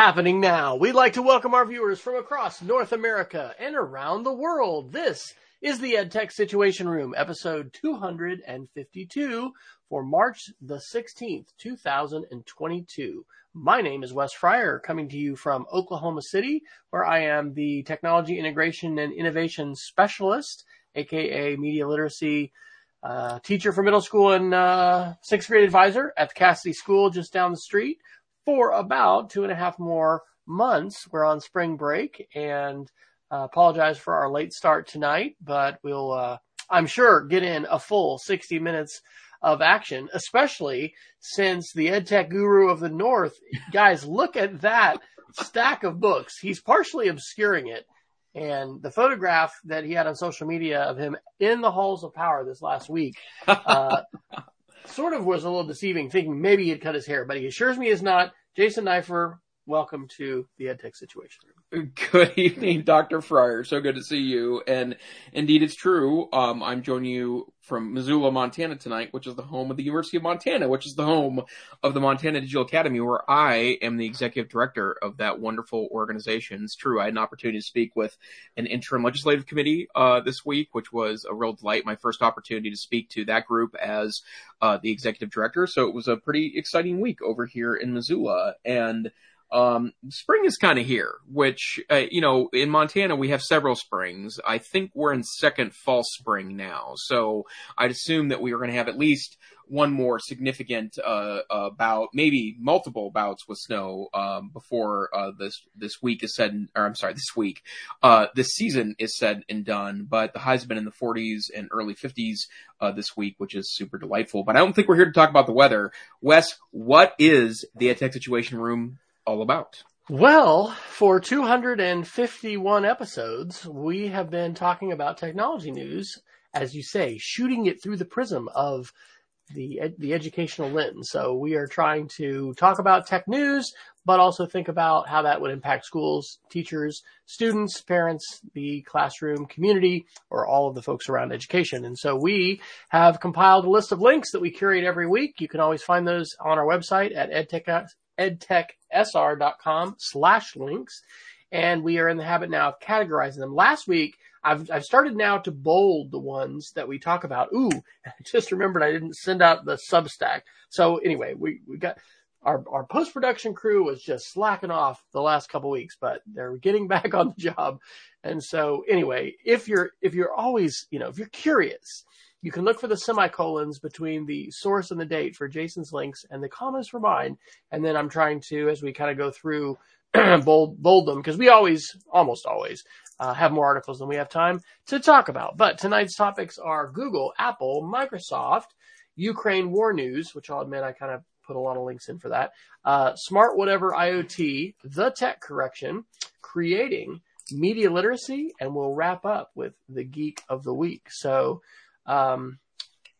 happening now. We'd like to welcome our viewers from across North America and around the world. This is the EdTech Situation Room, episode 252 for March the 16th, 2022. My name is Wes Fryer, coming to you from Oklahoma City, where I am the Technology Integration and Innovation Specialist, aka Media Literacy uh, teacher for middle school and uh, sixth grade advisor at the Casady School just down the street for about two and a half more months. We're on spring break and uh, apologize for our late start tonight, but we'll, uh, I'm sure, get in a full 60 minutes of action, especially since the EdTech guru of the North, guys, look at that stack of books. He's partially obscuring it. And the photograph that he had on social media of him in the halls of power this last week, uh, sort of was a little deceiving, thinking maybe he'd cut his hair, but he assures me he's not. Jason Neiffer, welcome to the EdTech Situation Room. Good evening, Dr. Fryer. So good to see you. And indeed, it's true. Um, I'm joining you from Missoula, Montana tonight, which is the home of the University of Montana, which is the home of the Montana Digital Academy, where I am the executive director of that wonderful organization. It's true. I had an opportunity to speak with an interim legislative committee, uh, this week, which was a real delight. My first opportunity to speak to that group as, uh, the executive director. So it was a pretty exciting week over here in Missoula. And, um, spring is kind of here, which, uh, you know, in Montana, we have several springs. I think we're in second fall spring now. So I'd assume that we are going to have at least one more significant, uh, uh, bout, maybe multiple bouts with snow, um, before, uh, this, this week is said, or I'm sorry, this week, uh, this season is said and done, but the highs have been in the 40s and early 50s, uh, this week, which is super delightful. But I don't think we're here to talk about the weather. Wes, what is the EdTech Situation Room all about? Well, for 251 episodes, we have been talking about technology news, as you say, shooting it through the prism of the the educational lens. So we are trying to talk about tech news, but also think about how that would impact schools, teachers, students, parents, the classroom community, or all of the folks around education. And so we have compiled a list of links that we curate every week. You can always find those on our website at edtech edtechsr.com slash links. And we are in the habit now of categorizing them. Last week, I've, I've started now to bold the ones that we talk about. Ooh, I just remembered I didn't send out the Substack. So anyway, we, we got, our, our post production crew was just slacking off the last couple weeks, but they're getting back on the job. And so anyway, if you're, if you're always, you know, if you're curious, you can look for the semicolons between the source and the date for Jason's links and the commas for mine. And then I'm trying to, as we kind of go through, bold, bold them because we always, almost always, uh, have more articles than we have time to talk about. But tonight's topics are Google, Apple, Microsoft, Ukraine war news, which I'll admit I kind of put a lot of links in for that. Uh, smart whatever IoT, the tech correction, creating media literacy, and we'll wrap up with the geek of the week. So, um,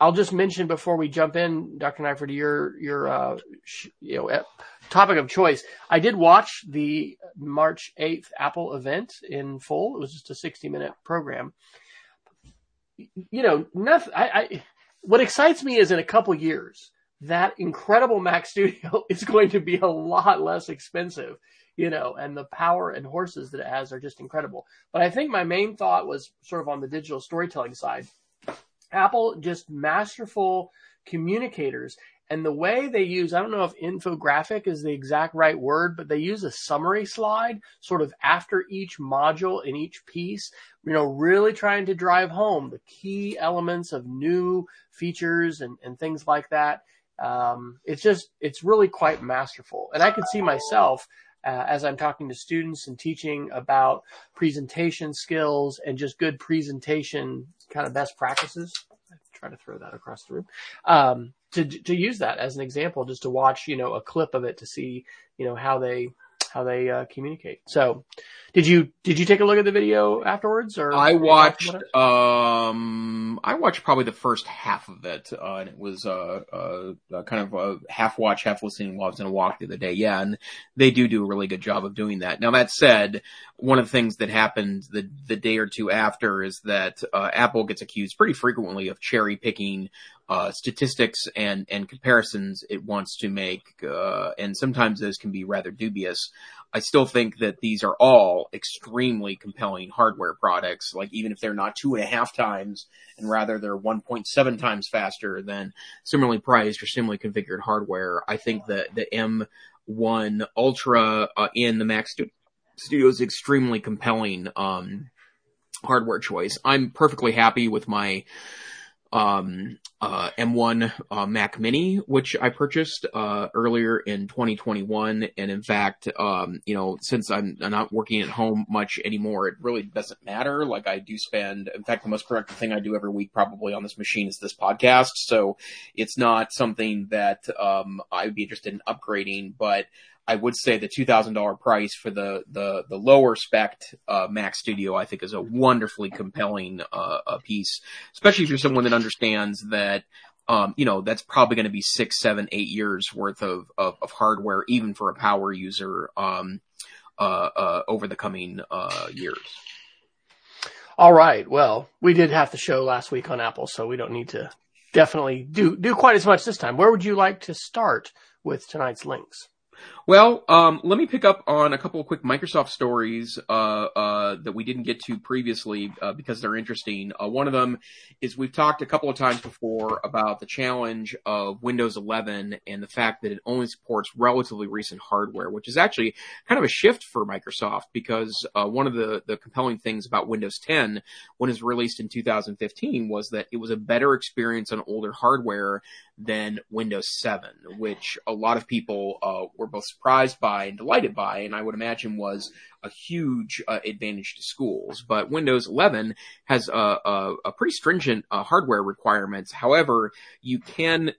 I'll just mention before we jump in, Dr. To your your uh, sh- you know topic of choice. I did watch the March eighth Apple event in full. It was just a sixty minute program. You know, nothing. I, I what excites me is in a couple years that incredible Mac Studio is going to be a lot less expensive. You know, and the power and horses that it has are just incredible. But I think my main thought was sort of on the digital storytelling side Apple just masterful communicators and the way they use, I don't know if infographic is the exact right word, but they use a summary slide sort of after each module in each piece, you know, really trying to drive home the key elements of new features and, and things like that. Um, it's just, it's really quite masterful. And I can see myself uh, as I'm talking to students and teaching about presentation skills and just good presentation kind of best practices. I try to throw that across the room. Um, to, to use that as an example, just to watch, you know, a clip of it to see, you know, how they, how they uh, communicate. So, did you did you take a look at the video afterwards, or I watched um I watched probably the first half of it, uh, and it was uh, uh, kind of a half watch, half listening while I was in a walk the other day. Yeah, and they do do a really good job of doing that. Now that said, one of the things that happened the the day or two after is that uh, Apple gets accused pretty frequently of cherry picking uh, statistics and and comparisons it wants to make, uh, and sometimes those can be rather dubious. I still think that these are all extremely compelling hardware products. Like even if they're not two and a half times, and rather they're 1.7 times faster than similarly priced or similarly configured hardware, I think that the M1 Ultra uh, in the Mac Studio is extremely compelling um, hardware choice. I'm perfectly happy with my um, uh, M1 uh, Mac Mini, which I purchased uh, earlier in 2021. And in fact, um, you know, since I'm, I'm, not working at home much anymore, it really doesn't matter. Like I do spend, in fact, the most productive thing I do every week probably on this machine is this podcast. So it's not something that um, I would be interested in upgrading, but I would say the two thousand dollar price for the the the lower spec uh, Mac Studio I think is a wonderfully compelling uh, piece, especially if you're someone that understands that. Um, you know that's probably going to be six, seven, eight years worth of, of, of hardware, even for a power user, um, uh, uh over the coming uh, years. All right. Well, we did have the show last week on Apple, so we don't need to definitely do do quite as much this time. Where would you like to start with tonight's links? Well, um, let me pick up on a couple of quick Microsoft stories uh, uh, that we didn't get to previously uh, because they're interesting. Uh, one of them is we've talked a couple of times before about the challenge of Windows 11 and the fact that it only supports relatively recent hardware, which is actually kind of a shift for Microsoft because uh, one of the, the compelling things about Windows 10 when it was released in 2015 was that it was a better experience on older hardware than Windows 7, which a lot of people uh, were both surprised by and delighted by, and I would imagine was a huge uh, advantage to schools. But Windows 11 has a, a, a pretty stringent uh, hardware requirements. However, you can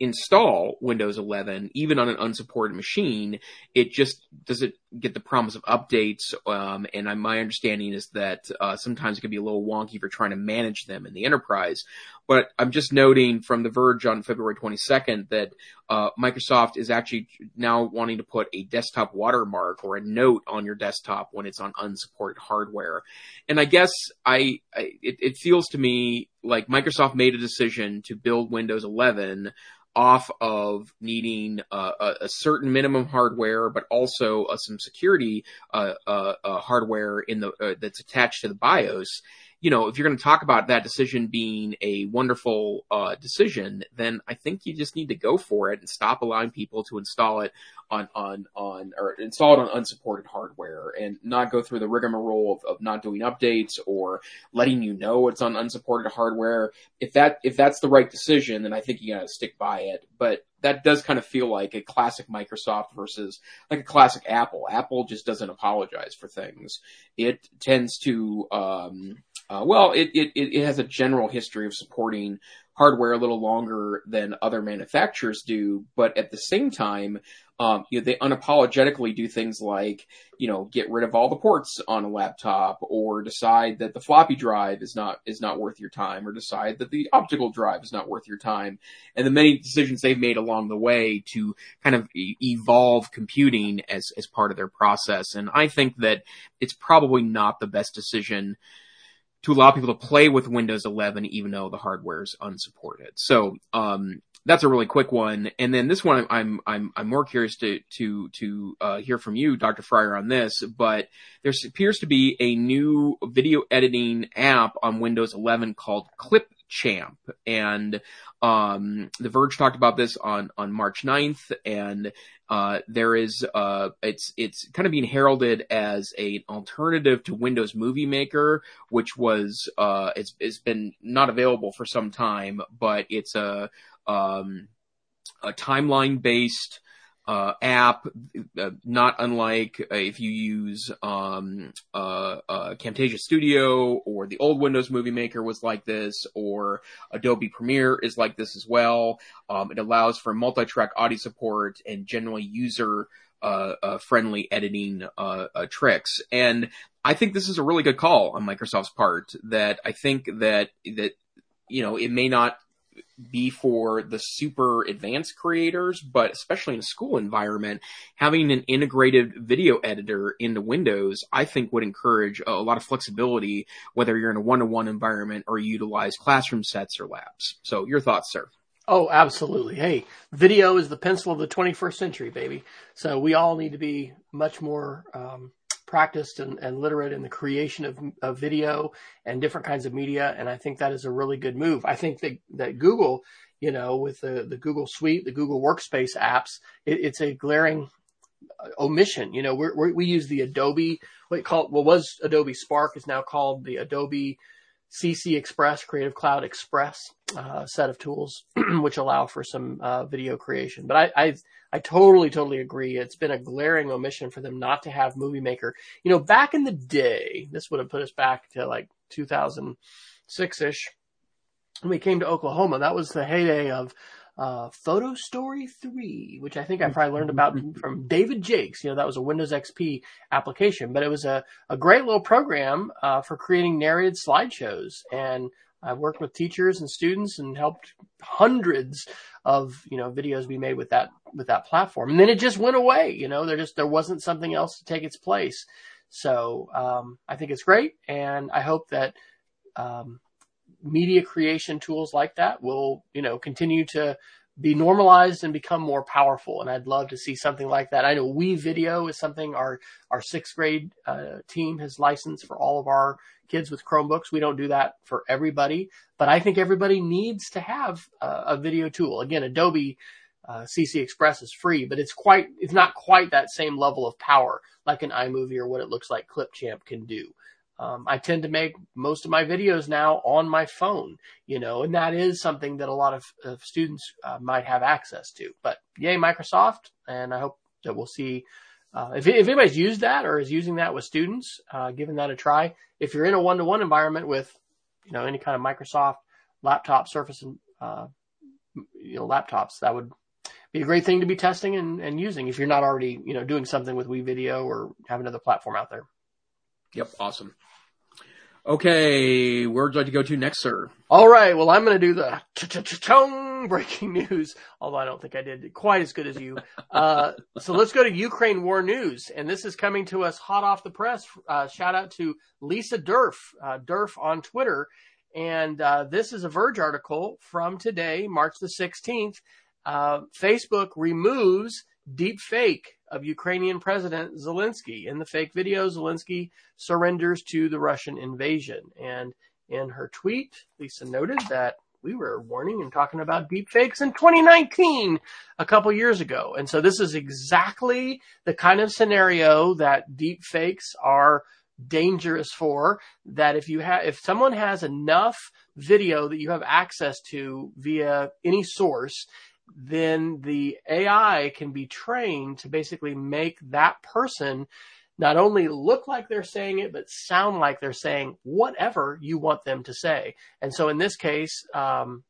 install Windows 11 even on an unsupported machine. It just doesn't get the promise of updates. Um, and I, my understanding is that uh, sometimes it can be a little wonky for trying to manage them in the enterprise. But I'm just noting from The Verge on February 22nd that uh, Microsoft is actually now wanting to put a desktop watermark or a note on your desktop when it's on unsupported hardware. And I guess I, I it, it feels to me like Microsoft made a decision to build Windows 11 off of needing uh, a, a, certain minimum hardware, but also uh, some security uh, uh, uh hardware in the uh, that's attached to the BIOS you know, if you're going to talk about that decision being a wonderful uh, decision, then I think you just need to go for it and stop allowing people to install it on on on or install it on unsupported hardware and not go through the rigmarole of, of not doing updates or letting you know it's on unsupported hardware. If that if that's the right decision, then I think you got to stick by it. But that does kind of feel like a classic Microsoft versus like a classic Apple. Apple just doesn't apologize for things. It tends to, um, uh, well, it, it, it has a general history of supporting hardware a little longer than other manufacturers do, but at the same time, um, you know, they unapologetically do things like, you know, get rid of all the ports on a laptop or decide that the floppy drive is not, is not worth your time or decide that the optical drive is not worth your time. And the many decisions they've made along the way to kind of e- evolve computing as, as part of their process. And I think that it's probably not the best decision to allow people to play with Windows 11 even though the hardware is unsupported. So um, that's a really quick one. And then this one, I'm I'm I'm more curious to to to uh, hear from you, Dr. Fryer, on this. But there appears to be a new video editing app on Windows 11 called Clipchamp, and um, The Verge talked about this on on March 9th, and uh, there is uh, it's it's kind of being heralded as an alternative to Windows Movie Maker, which was uh, it's it's been not available for some time, but it's a um, a timeline based uh, app, uh, not unlike uh, if you use um, uh, uh, Camtasia Studio or the old Windows Movie Maker was like this, or Adobe Premiere is like this as well. Um, it allows for multi-track audio support and generally user uh, friendly editing tricks. And I think this is a really good call on Microsoft's part. That I think that that you know it may not be for the super advanced creators, but especially in a school environment, having an integrated video editor into Windows, I think would encourage a lot of flexibility, whether you're in a one-to-one environment or utilize classroom sets or labs. So your thoughts, sir? Oh, absolutely. Hey, video is the pencil of the 21st century, baby. So we all need to be much more um, practiced and, and, literate in the creation of, of, video and different kinds of media. And I think that is a really good move. I think that, that Google, you know, with the, the Google Suite, the Google Workspace apps, it, it's a glaring uh, omission. You know, we're, we use the Adobe, what called, what was Adobe Spark is now called the Adobe CC Express, Creative Cloud Express uh, set of tools, which allow for some uh, video creation. But I, I, I totally, totally agree. It's been a glaring omission for them not to have Movie Maker. You know, back in the day, this would have put us back to like 2006 ish. When we came to Oklahoma, that was the heyday of uh, Photo Story 3, which I think I probably learned about from David Jakes. You know, that was a Windows XP application, but it was a, a great little program uh, for creating narrated slideshows. And I worked with teachers and students and helped hundreds of, you know, videos be made with that, with that platform. And then it just went away. You know, there just, there wasn't something else to take its place. So, um, I think it's great. And I hope that, um, media creation tools like that will, you know, continue to be normalized and become more powerful. And I'd love to see something like that. I know WeVideo is something our, our sixth grade uh, team has licensed for all of our kids with Chromebooks. We don't do that for everybody, but I think everybody needs to have a, a video tool. Again, Adobe uh, CC Express is free, but it's quite, it's not quite that same level of power like an iMovie or what it looks like Clipchamp can do. Um, I tend to make most of my videos now on my phone, you know, and that is something that a lot of, of students uh, might have access to. But yay, Microsoft, and I hope that we'll see uh, if, if anybody's used that or is using that with students, uh, giving that a try. If you're in a one-to-one environment with, you know, any kind of Microsoft laptop, Surface, and uh, you know, laptops, that would be a great thing to be testing and, and using if you're not already, you know, doing something with WeVideo or have another platform out there. Yep, awesome. Okay, where would you like to go to next, sir? All right, well, I'm going to do the chung breaking news, although I don't think I did quite as good as you. Uh, so let's go to Ukraine war news, and this is coming to us hot off the press. Uh, shout out to Lisa Durff, uh, Durff on Twitter, and uh, this is a Verge article from today, March the 16th. Uh, Facebook removes deep fake of Ukrainian President Zelensky. In the fake video, Zelensky surrenders to the Russian invasion. And in her tweet, Lisa noted that we were warning and talking about deep fakes in 2019, a couple years ago. And so this is exactly the kind of scenario that deep fakes are dangerous for that if you have if someone has enough video that you have access to via any source then the AI can be trained to basically make that person not only look like they're saying it, but sound like they're saying whatever you want them to say. And so in this case, um,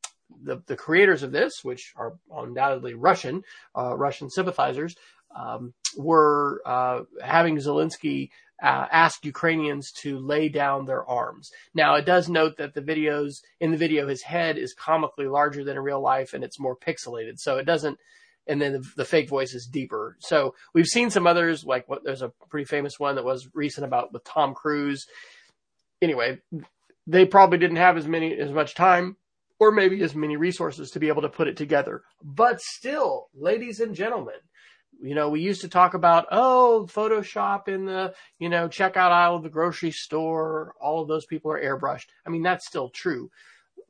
the, the creators of this, which are undoubtedly Russian, uh, Russian sympathizers, um, were uh, having Zelensky uh, ask Ukrainians to lay down their arms. Now, it does note that the videos in the video, his head is comically larger than in real life, and it's more pixelated. So it doesn't. And then the, the fake voice is deeper. So we've seen some others, like what there's a pretty famous one that was recent about with Tom Cruise. Anyway, they probably didn't have as many as much time or maybe as many resources to be able to put it together. But still, ladies and gentlemen, you know, we used to talk about, oh, Photoshop in the, you know, checkout aisle of the grocery store. All of those people are airbrushed. I mean, that's still true.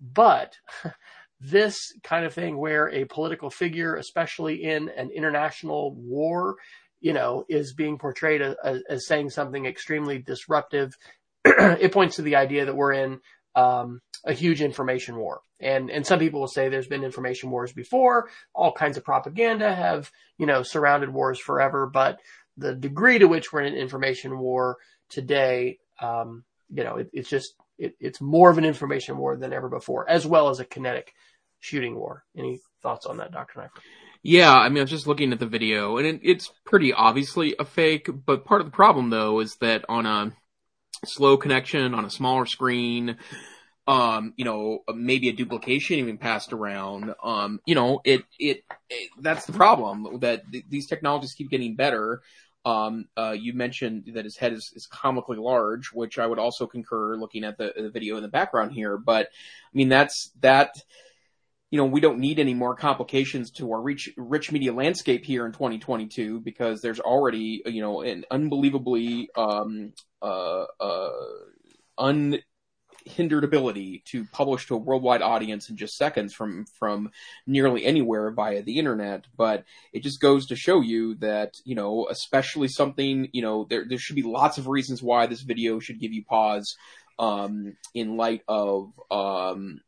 But this kind of thing where a political figure, especially in an international war, you know, is being portrayed as, as saying something extremely disruptive, it points to the idea that we're in um, a huge information war. And, and some people will say there's been information wars before. All kinds of propaganda have, you know, surrounded wars forever. But the degree to which we're in an information war today, um, you know, it, it's just, it, it's more of an information war than ever before, as well as a kinetic shooting war. Any thoughts on that, Dr. Neiffer? Yeah, I mean, I was just looking at the video and it, it's pretty obviously a fake, but part of the problem though is that on a slow connection on a smaller screen, um, you know, maybe a duplication even passed around. Um, you know, it, it, it that's the problem that th- these technologies keep getting better. Um, uh, you mentioned that his head is, is comically large, which I would also concur looking at the, the video in the background here. But I mean, that's that you know, we don't need any more complications to our rich, rich media landscape here in 2022 because there's already, you know, an unbelievably, um, uh, uh, unhindered ability to publish to a worldwide audience in just seconds from, from nearly anywhere via the internet. But it just goes to show you that, you know, especially something, you know, there, there should be lots of reasons why this video should give you pause, um, in light of, um,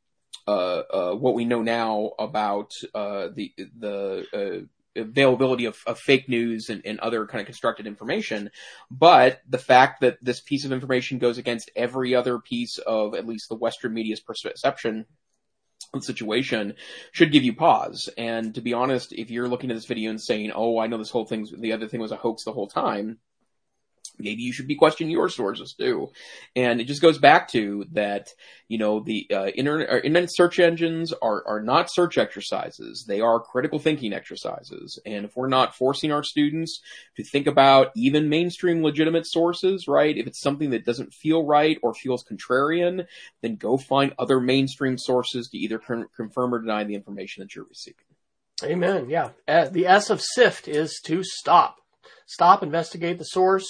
uh, uh, what we know now about uh, the the uh, availability of, of, fake news and, and, other kind of constructed information, but the fact that this piece of information goes against every other piece of at least the Western media's perception situation should give you pause. And to be honest, if you're looking at this video and saying, "Oh, I know this whole thing, the other thing was a hoax the whole time," maybe you should be questioning your sources too. And it just goes back to that, you know, the uh, internet, uh, internet search engines are, are not search exercises. They are critical thinking exercises. And if we're not forcing our students to think about even mainstream legitimate sources, right? If it's something that doesn't feel right or feels contrarian, then go find other mainstream sources to either con- confirm or deny the information that you're receiving. Amen. Yeah. Uh, the S of SIFT is to stop. Stop, investigate the source,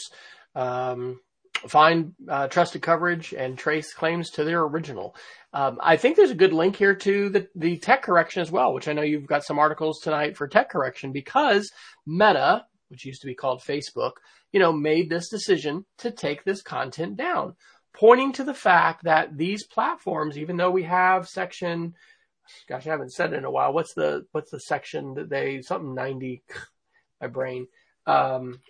um, find uh, trusted coverage and trace claims to their original. Um, I think there's a good link here to the, the tech correction as well, which I know you've got some articles tonight for tech correction because Meta, which used to be called Facebook, you know, made this decision to take this content down, pointing to the fact that these platforms, even though we have section, gosh, I haven't said it in a while. What's the, what's the section that they, something 90, my brain, um,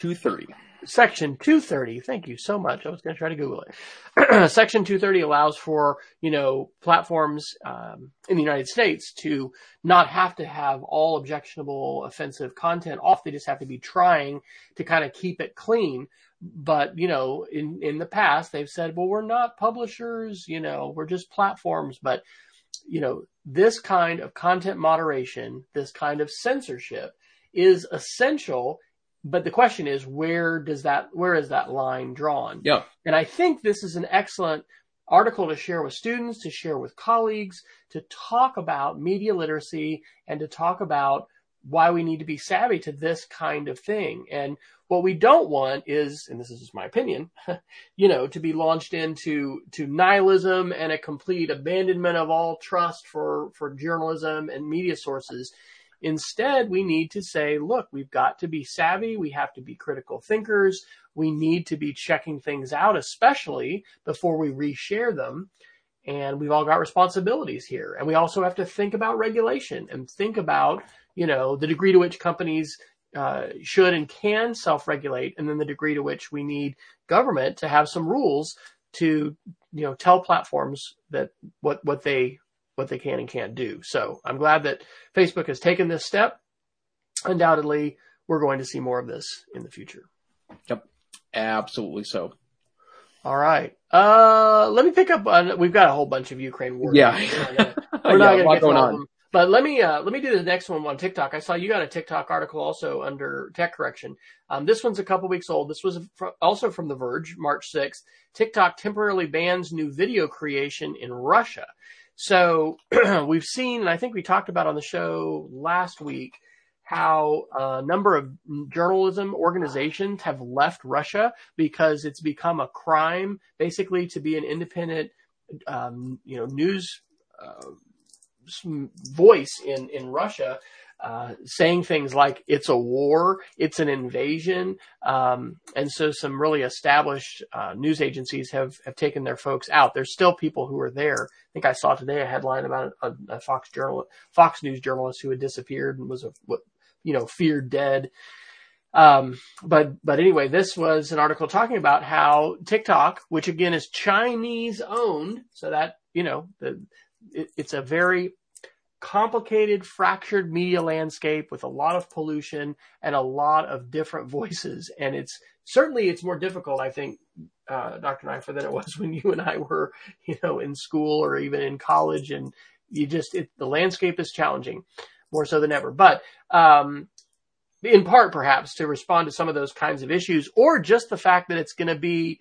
230. Section 230. Thank you so much. I was going to try to Google it. Section 230 allows for, you know, platforms um, in the United States to not have to have all objectionable, offensive content off. They just have to be trying to kind of keep it clean. But, you know, in, in the past, they've said, well, we're not publishers, you know, we're just platforms. But, you know, this kind of content moderation, this kind of censorship is essential but the question is where does that where is that line drawn? Yeah. And i think this is an excellent article to share with students to share with colleagues to talk about media literacy and to talk about why we need to be savvy to this kind of thing. And what we don't want is and this is just my opinion you know to be launched into to nihilism and a complete abandonment of all trust for for journalism and media sources Instead, we need to say, look, we've got to be savvy. We have to be critical thinkers. We need to be checking things out, especially before we reshare them. And we've all got responsibilities here. And we also have to think about regulation and think about, you know, the degree to which companies uh, should and can self-regulate, and then the degree to which we need government to have some rules to, you know, tell platforms that what what they what they can and can't do. So I'm glad that Facebook has taken this step. Undoubtedly, we're going to see more of this in the future. Yep. Absolutely so. All right. Uh, let me pick up on, we've got a whole bunch of Ukraine war. Yeah. We're not going to get going on. But let me uh, let me do the next one on TikTok. I saw you got a TikTok article also under tech correction. Um, this one's a couple weeks old. This was fr- also from The Verge, March 6th. TikTok temporarily bans new video creation in Russia. So we've seen, and I think we talked about on the show last week, how a number of journalism organizations have left Russia because it's become a crime, basically, to be an independent, um, you know, news uh, voice in in Russia. Uh, saying things like it's a war, it's an invasion, um, and so some really established uh, news agencies have have taken their folks out. There's still people who are there. I think I saw today a headline about a, a Fox journal, Fox News journalist who had disappeared and was a what you know feared dead. Um, but but anyway, this was an article talking about how TikTok, which again is Chinese owned, so that you know the it, it's a very complicated, fractured media landscape with a lot of pollution and a lot of different voices. And it's certainly it's more difficult, I think, uh, Dr. Neiffer, than it was when you and I were, you know, in school or even in college. And you just it, the landscape is challenging more so than ever. But um, in part, perhaps to respond to some of those kinds of issues, or just the fact that it's going to be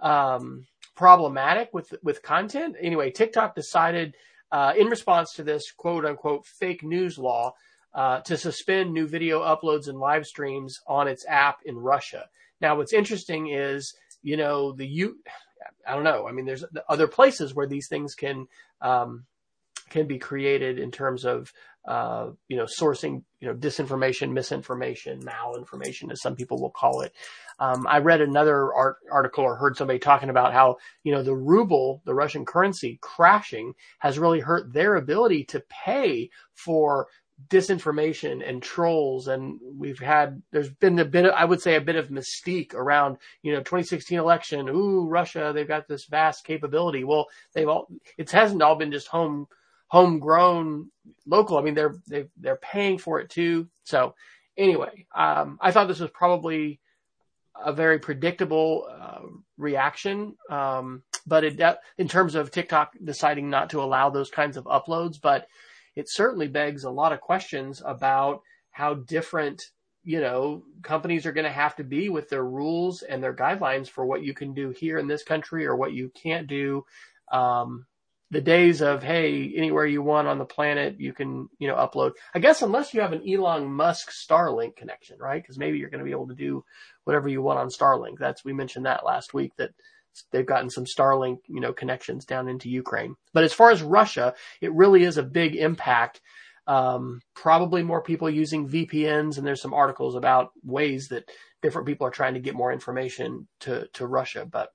um, problematic with with content. Anyway, TikTok decided uh, in response to this quote unquote fake news law uh, to suspend new video uploads and live streams on its app in Russia. Now, what's interesting is, you know, the you, I don't know. I mean, there's other places where these things can um, can be created in terms of uh, you know sourcing you know disinformation, misinformation, malinformation, as some people will call it. Um, I read another art, article or heard somebody talking about how you know the ruble, the Russian currency, crashing has really hurt their ability to pay for disinformation and trolls and we've had there's been a bit of, I would say a bit of mystique around you know 2016 election ooh Russia they've got this vast capability well they've all it hasn't all been just home homegrown local. I mean, they're they they're paying for it too. So anyway, um, I thought this was probably a very predictable uh, reaction. Um, but it, in terms of TikTok deciding not to allow those kinds of uploads, but it certainly begs a lot of questions about how different you know companies are going to have to be with their rules and their guidelines for what you can do here in this country or what you can't do um, the days of hey anywhere you want on the planet you can you know upload. I guess unless you have an elon musk starlink connection right? Because maybe you're going to be able to do whatever you want on starlink. That's we mentioned that last week that they've gotten some starlink you know connections down into ukraine. But as far as russia it really is a big impact. Um, probably more people using vpns and there's some articles about ways that different people are trying to get more information to to russia but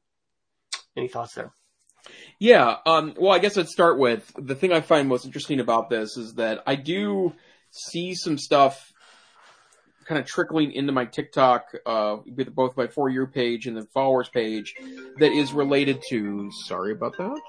any thoughts there yeah, um, well, I guess I'd start with the thing I find most interesting about this is that I do see some stuff kind of trickling into my TikTok, uh, both my for you page and the followers page, that is related to. Sorry about that.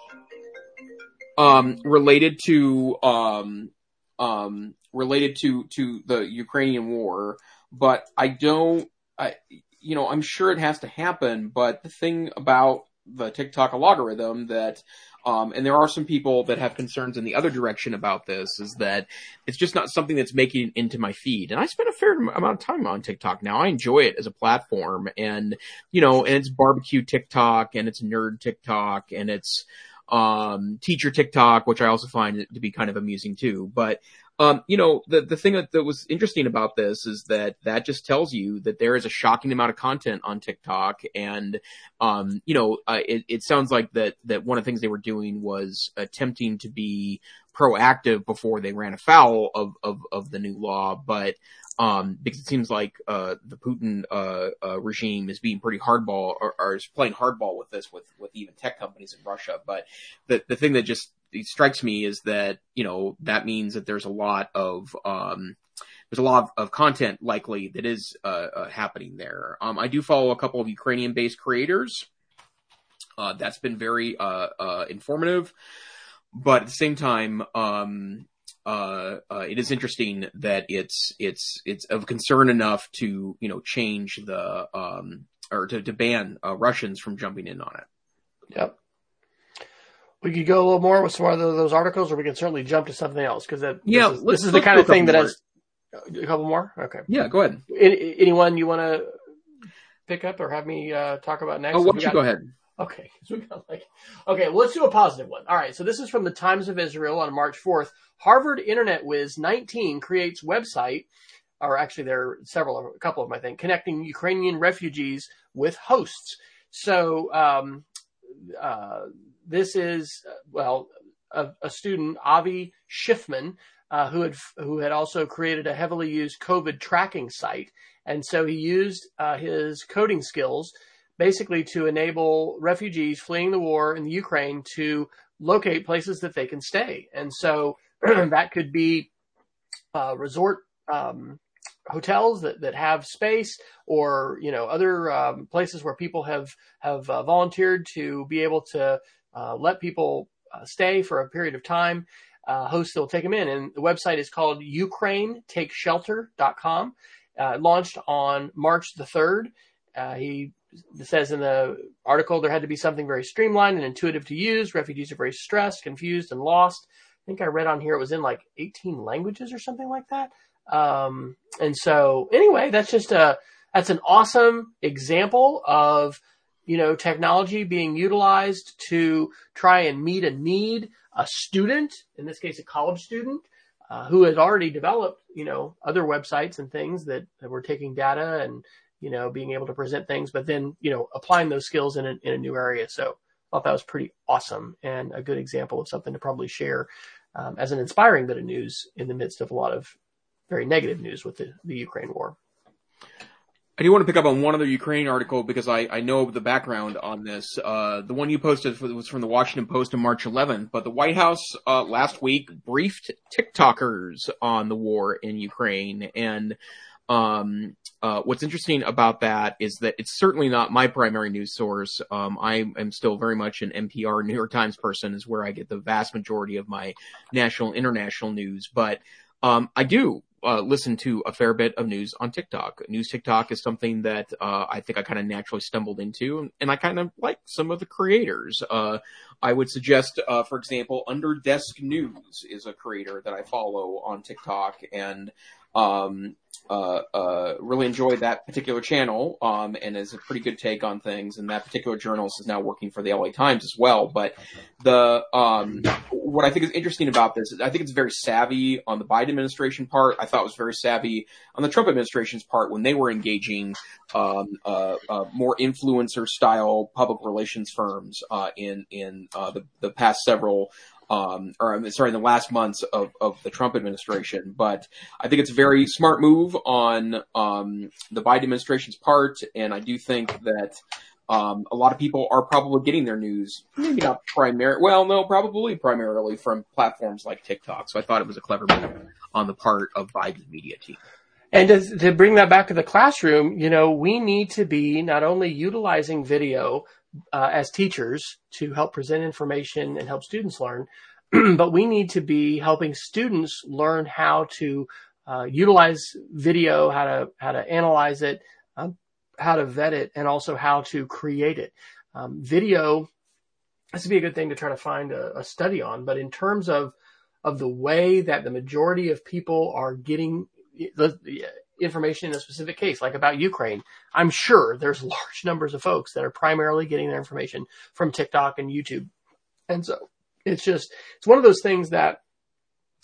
Um, related to um, um, related to to the Ukrainian war, but I don't. I you know I'm sure it has to happen, but the thing about the TikTok algorithm that um, and there are some people that have concerns in the other direction about this is that it's just not something that's making it into my feed. And I spend a fair amount of time on TikTok now. I enjoy it as a platform and, you know, and it's barbecue TikTok and it's nerd TikTok and it's, um, teacher TikTok, which I also find to be kind of amusing too. But um, you know, the, the thing that, that was interesting about this is that that just tells you that there is a shocking amount of content on TikTok. And, um, you know, uh, it, it sounds like that, that one of the things they were doing was attempting to be proactive before they ran afoul of, of, of the new law. But, um, because it seems like uh, the Putin uh, uh, regime is being pretty hardball or, or, is playing hardball with this with with even tech companies in Russia. But the the thing that just strikes me is that you know that means that there's a lot of um, there's a lot of, of content likely that is uh, uh, happening there. Um, I do follow a couple of Ukrainian based creators. Uh, that's been very informative, but at the same time, um, uh, uh, it is interesting that it's it's it's of concern enough to you know change the um, or to, to ban uh, Russians from jumping in on it. Yep. We could go a little more with some of those articles, or we can certainly jump to something else because that yeah, this is, this is the kind of thing that more. has a couple more. Okay. Yeah, go ahead. Any, anyone you want to pick up or have me uh, talk about next? Oh, why don't you go ahead? Okay, so we got like, okay, well, let's do a positive one. All right, so this is from the Times of Israel on March 4th. Harvard Internet Whiz 19 creates website, or actually there are several, a couple of them, I think, connecting Ukrainian refugees with hosts. So, um, uh, this is, well, a, a student, Avi Schiffman, uh, who had who had also created a heavily used COVID tracking site, and so he used uh, his coding skills basically to enable refugees fleeing the war in the Ukraine to locate places that they can stay. And so that could be uh, resort um, hotels that, that have space or, you know, other um, places where people have, have uh, volunteered to be able to let people uh, stay for a period of time. Uh, hosts will take them in. And the website is called ukrainetakeshelter.com. Uh, launched on March the 3rd. Uh, he says in the article there had to be something very streamlined and intuitive to use. Refugees are very stressed, confused, and lost. I think I read on here it was in like 18 languages or something like that. Um, and so anyway, that's just a that's an awesome example of you know technology being utilized to try and meet a need a student, in this case, a college student, uh, who had already developed, you know, other websites and things that, that were taking data and, you know, being able to present things, but then, you know, applying those skills in a, in a new area. So I thought that was pretty awesome and a good example of something to probably share um, as an inspiring bit of news in the midst of a lot of very negative news with the, the Ukraine war. I do want to pick up on one other Ukraine article because I, I know the background on this. Uh, the one you posted was from the Washington Post on March 11th, but the White House uh, last week briefed TikTokers on the war in Ukraine. And um, uh, what's interesting about that is that it's certainly not my primary news source. Um, I am still very much an NPR New York Times person, is where I get the vast majority of my national, international news. But um, I do uh, listen to a fair bit of news on TikTok. News TikTok is something that uh, I think I kind of naturally stumbled into, and I kind of like some of the creators. Uh, I would suggest, uh, for example, Under Desk News is a creator that I follow on TikTok, and um, uh, uh, really enjoyed that particular channel, um, and is a pretty good take on things. And that particular journalist is now working for the LA Times as well. But the um, what I think is interesting about this, I think it's very savvy on the Biden administration part. I thought it was very savvy on the Trump administration's part when they were engaging um, uh, uh, more influencer style public relations firms uh, in in uh, the the past several um, or I'm sorry, in the last months of, of the Trump administration. But I think it's a very smart move on um, the Biden administration's part, and I do think that um, a lot of people are probably getting their news, maybe not primarily, well, no, probably primarily from platforms like TikTok. So I thought it was a clever move on the part of Biden's media team. And to, to bring that back to the classroom, you know, we need to be not only utilizing video uh, as teachers to help present information and help students learn, but we need to be helping students learn how to uh, utilize video, how to how to analyze it, um, how to vet it, and also how to create it. Um, video this would be a good thing to try to find a, a study on. But in terms of of the way that the majority of people are getting information in a specific case, like about Ukraine, I'm sure there's large numbers of folks that are primarily getting their information from TikTok and YouTube. And so it's just, it's one of those things that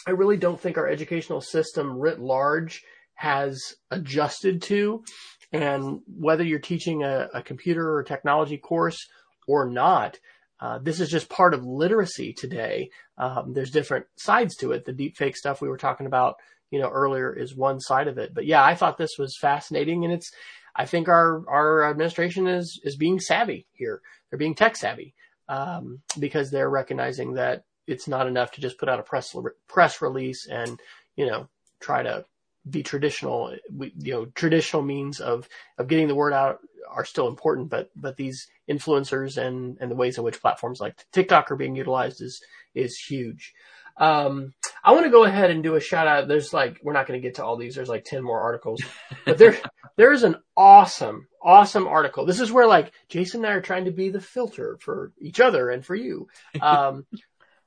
I really don't think our educational system writ large has adjusted to. And whether you're teaching a, a computer or technology course or not, uh, this is just part of literacy today. Um, there's different sides to it. The deep fake stuff we were talking about you know, earlier is one side of it. But yeah, I thought this was fascinating and it's, I think our, our administration is, is being savvy here. They're being tech savvy, um, because they're recognizing that it's not enough to just put out a press, press release and, you know, try to be traditional. We, you know, traditional means of, of getting the word out are still important, but, but these influencers and, and the ways in which platforms like TikTok are being utilized is, is huge. Um, I want to go ahead and do a shout out. There's like, we're not going to get to all these. There's like 10 more articles, but there, there is an awesome, awesome article. This is where like Jason and I are trying to be the filter for each other and for you. Um,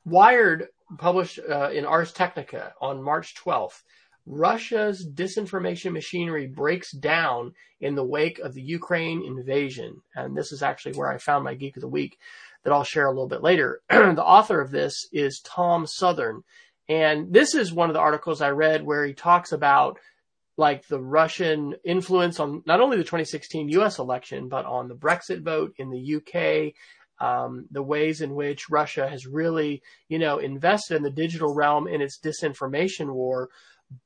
Wired published uh, in Ars Technica on March 12th. Russia's disinformation machinery breaks down in the wake of the Ukraine invasion. And this is actually where I found my geek of the week that I'll share a little bit later. the author of this is Tom Southern. And this is one of the articles I read where he talks about like the Russian influence on not only the 2016 US election, but on the Brexit vote in the UK, um, the ways in which Russia has really, you know, invested in the digital realm in its disinformation war.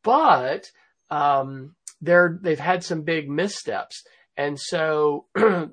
But, um, they're, they've had some big missteps. And so uh,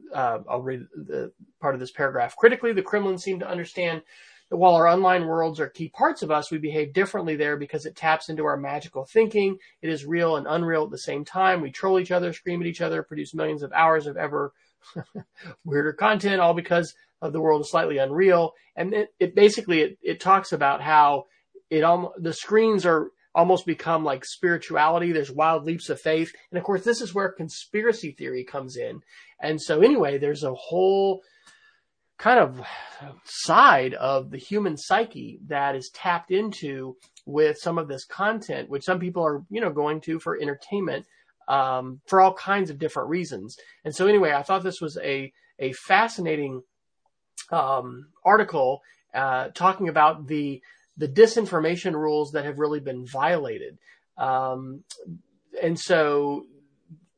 I'll read the part of this paragraph. Critically, the Kremlin seemed to understand that while our online worlds are key parts of us, we behave differently there because it taps into our magical thinking. It is real and unreal at the same time. We troll each other, scream at each other, produce millions of hours of ever weirder content, all because of the world is slightly unreal. And it, it basically it, it talks about how it almost the screens are almost become like spirituality. There's wild leaps of faith. And of course, this is where conspiracy theory comes in. And so anyway, there's a whole kind of side of the human psyche that is tapped into with some of this content, which some people are, you know, going to for entertainment, um, for all kinds of different reasons. And so anyway, I thought this was a, a fascinating, um, article uh, talking about the the disinformation rules that have really been violated. Um, and so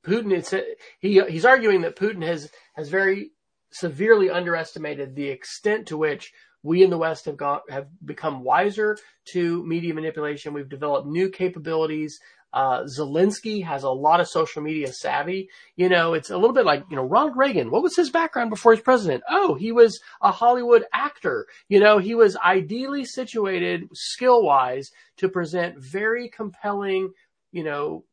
Putin, it's, he, he's arguing that Putin has, has very severely underestimated the extent to which we in the West have got, have become wiser to media manipulation. We've developed new capabilities uh, Zelensky has a lot of social media savvy. You know, it's a little bit like, you know, Ronald Reagan. What was his background before he's president? Oh, he was a Hollywood actor. You know, he was ideally situated skill wise to present very compelling, you know,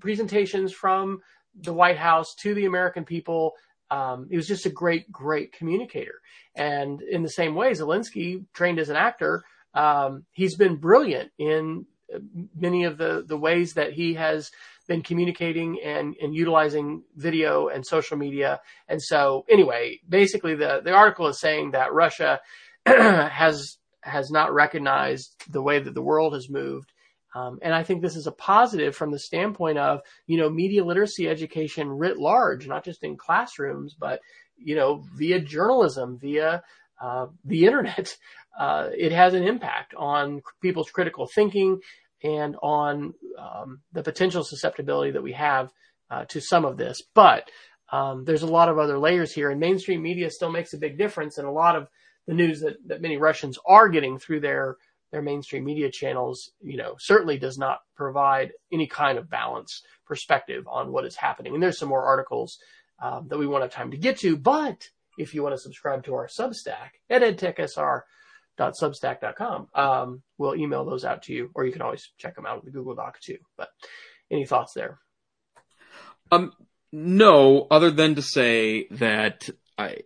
presentations from the White House to the American people. Um, he was just a great, great communicator. And in the same way, Zelensky, trained as an actor, um, he's been brilliant in many of the, the ways that he has been communicating and, and utilizing video and social media. And so anyway, basically the, the article is saying that Russia has, has not recognized the way that the world has moved. Um, and I think this is a positive from the standpoint of, you know, media literacy education writ large, not just in classrooms, but, you know, via journalism, via uh, the internet, uh, it has an impact on people's critical thinking and on um, the potential susceptibility that we have uh, to some of this. But um, there's a lot of other layers here, and mainstream media still makes a big difference. And a lot of the news that, that many Russians are getting through their their mainstream media channels, you know, certainly does not provide any kind of balanced perspective on what is happening. And there's some more articles um, that we won't have time to get to, but if you want to subscribe to our Substack at edtechsr.substack.com, um, we'll email those out to you, or you can always check them out in the Google Doc too. But any thoughts there? Um, no, other than to say that I,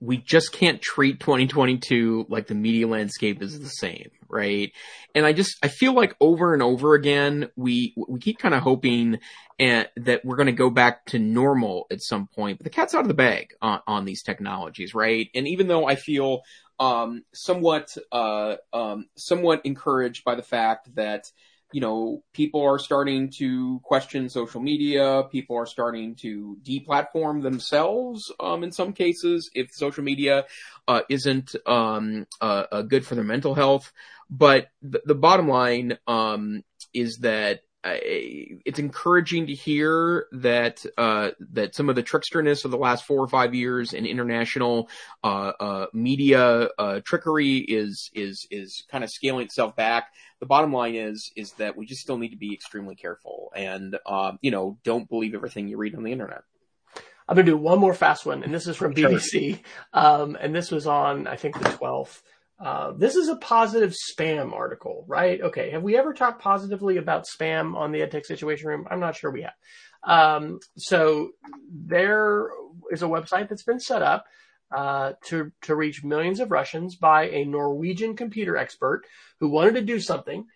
we just can't treat 2022 like the media landscape is the same, right? And I just I feel like over and over again we we keep kind of hoping and, that we're going to go back to normal at some point. But the cat's out of the bag on, on these technologies, right? And even though I feel um, somewhat uh, um, somewhat encouraged by the fact that you know, people are starting to question social media. People are starting to deplatform themselves, um, in some cases, if social media, uh, isn't, um, uh, uh, good for their mental health. But the, the bottom line, um, is that it's encouraging to hear that uh, that some of the tricksterness of the last four or five years in international uh, uh, media uh, trickery is is is kind of scaling itself back. The bottom line is is that we just still need to be extremely careful and um, you know don't believe everything you read on the internet. I'm gonna do one more fast one, and this is from BBC, um, and this was on I think the 12th. Uh, this is a positive spam article, right? Okay. Have we ever talked positively about spam on the EdTech Situation Room? I'm not sure we have. Um, so there is a website that's been set up uh, to to reach millions of Russians by a Norwegian computer expert who wanted to do something.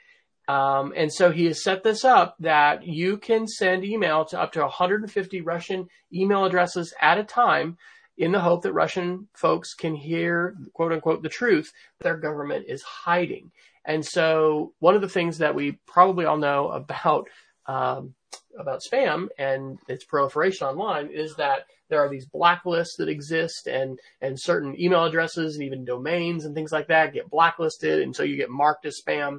Um, and so he has set this up that you can send email to up to 150 Russian email addresses at a time in the hope that Russian folks can hear, quote unquote, the truth that their government is hiding. And so one of the things that we probably all know about, um, about spam and its proliferation online is that there are these blacklists that exist and, and certain email addresses and even domains and things like that get blacklisted. And so you get marked as spam.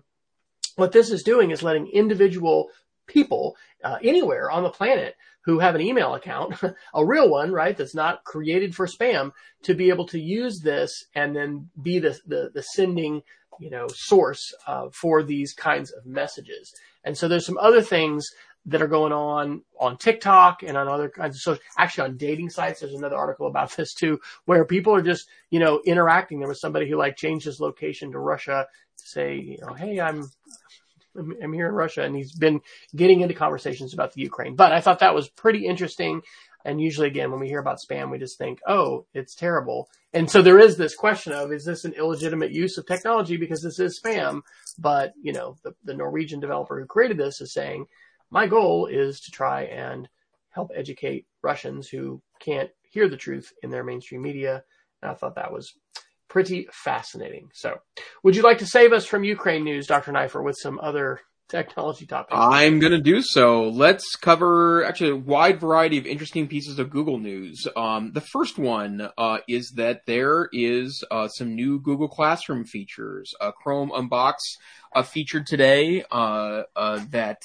What this is doing is letting individual people uh, anywhere on the planet who have an email account, a real one, right? That's not created for spam to be able to use this and then be the, the, the sending, you know, source uh, for these kinds of messages. And so there's some other things that are going on on TikTok and on other kinds of social, actually on dating sites. There's another article about this too, where people are just, you know, interacting. There was somebody who like changed his location to Russia to say, you know, Hey, I'm, I'm here in Russia, and he's been getting into conversations about the Ukraine. But I thought that was pretty interesting. And usually, again, when we hear about spam, we just think, oh, it's terrible. And so there is this question of, is this an illegitimate use of technology because this is spam? But, you know, the, the Norwegian developer who created this is saying, my goal is to try and help educate Russians who can't hear the truth in their mainstream media. And I thought that was pretty fascinating. So, would you like to save us from Ukraine news, Dr. Neiffer, with some other technology topics. I'm going to do so. Let's cover actually a wide variety of interesting pieces of Google news. Um, the first one uh, is that there is uh, some new Google Classroom features. Uh, Chrome Unbox uh, featured today uh, uh, that.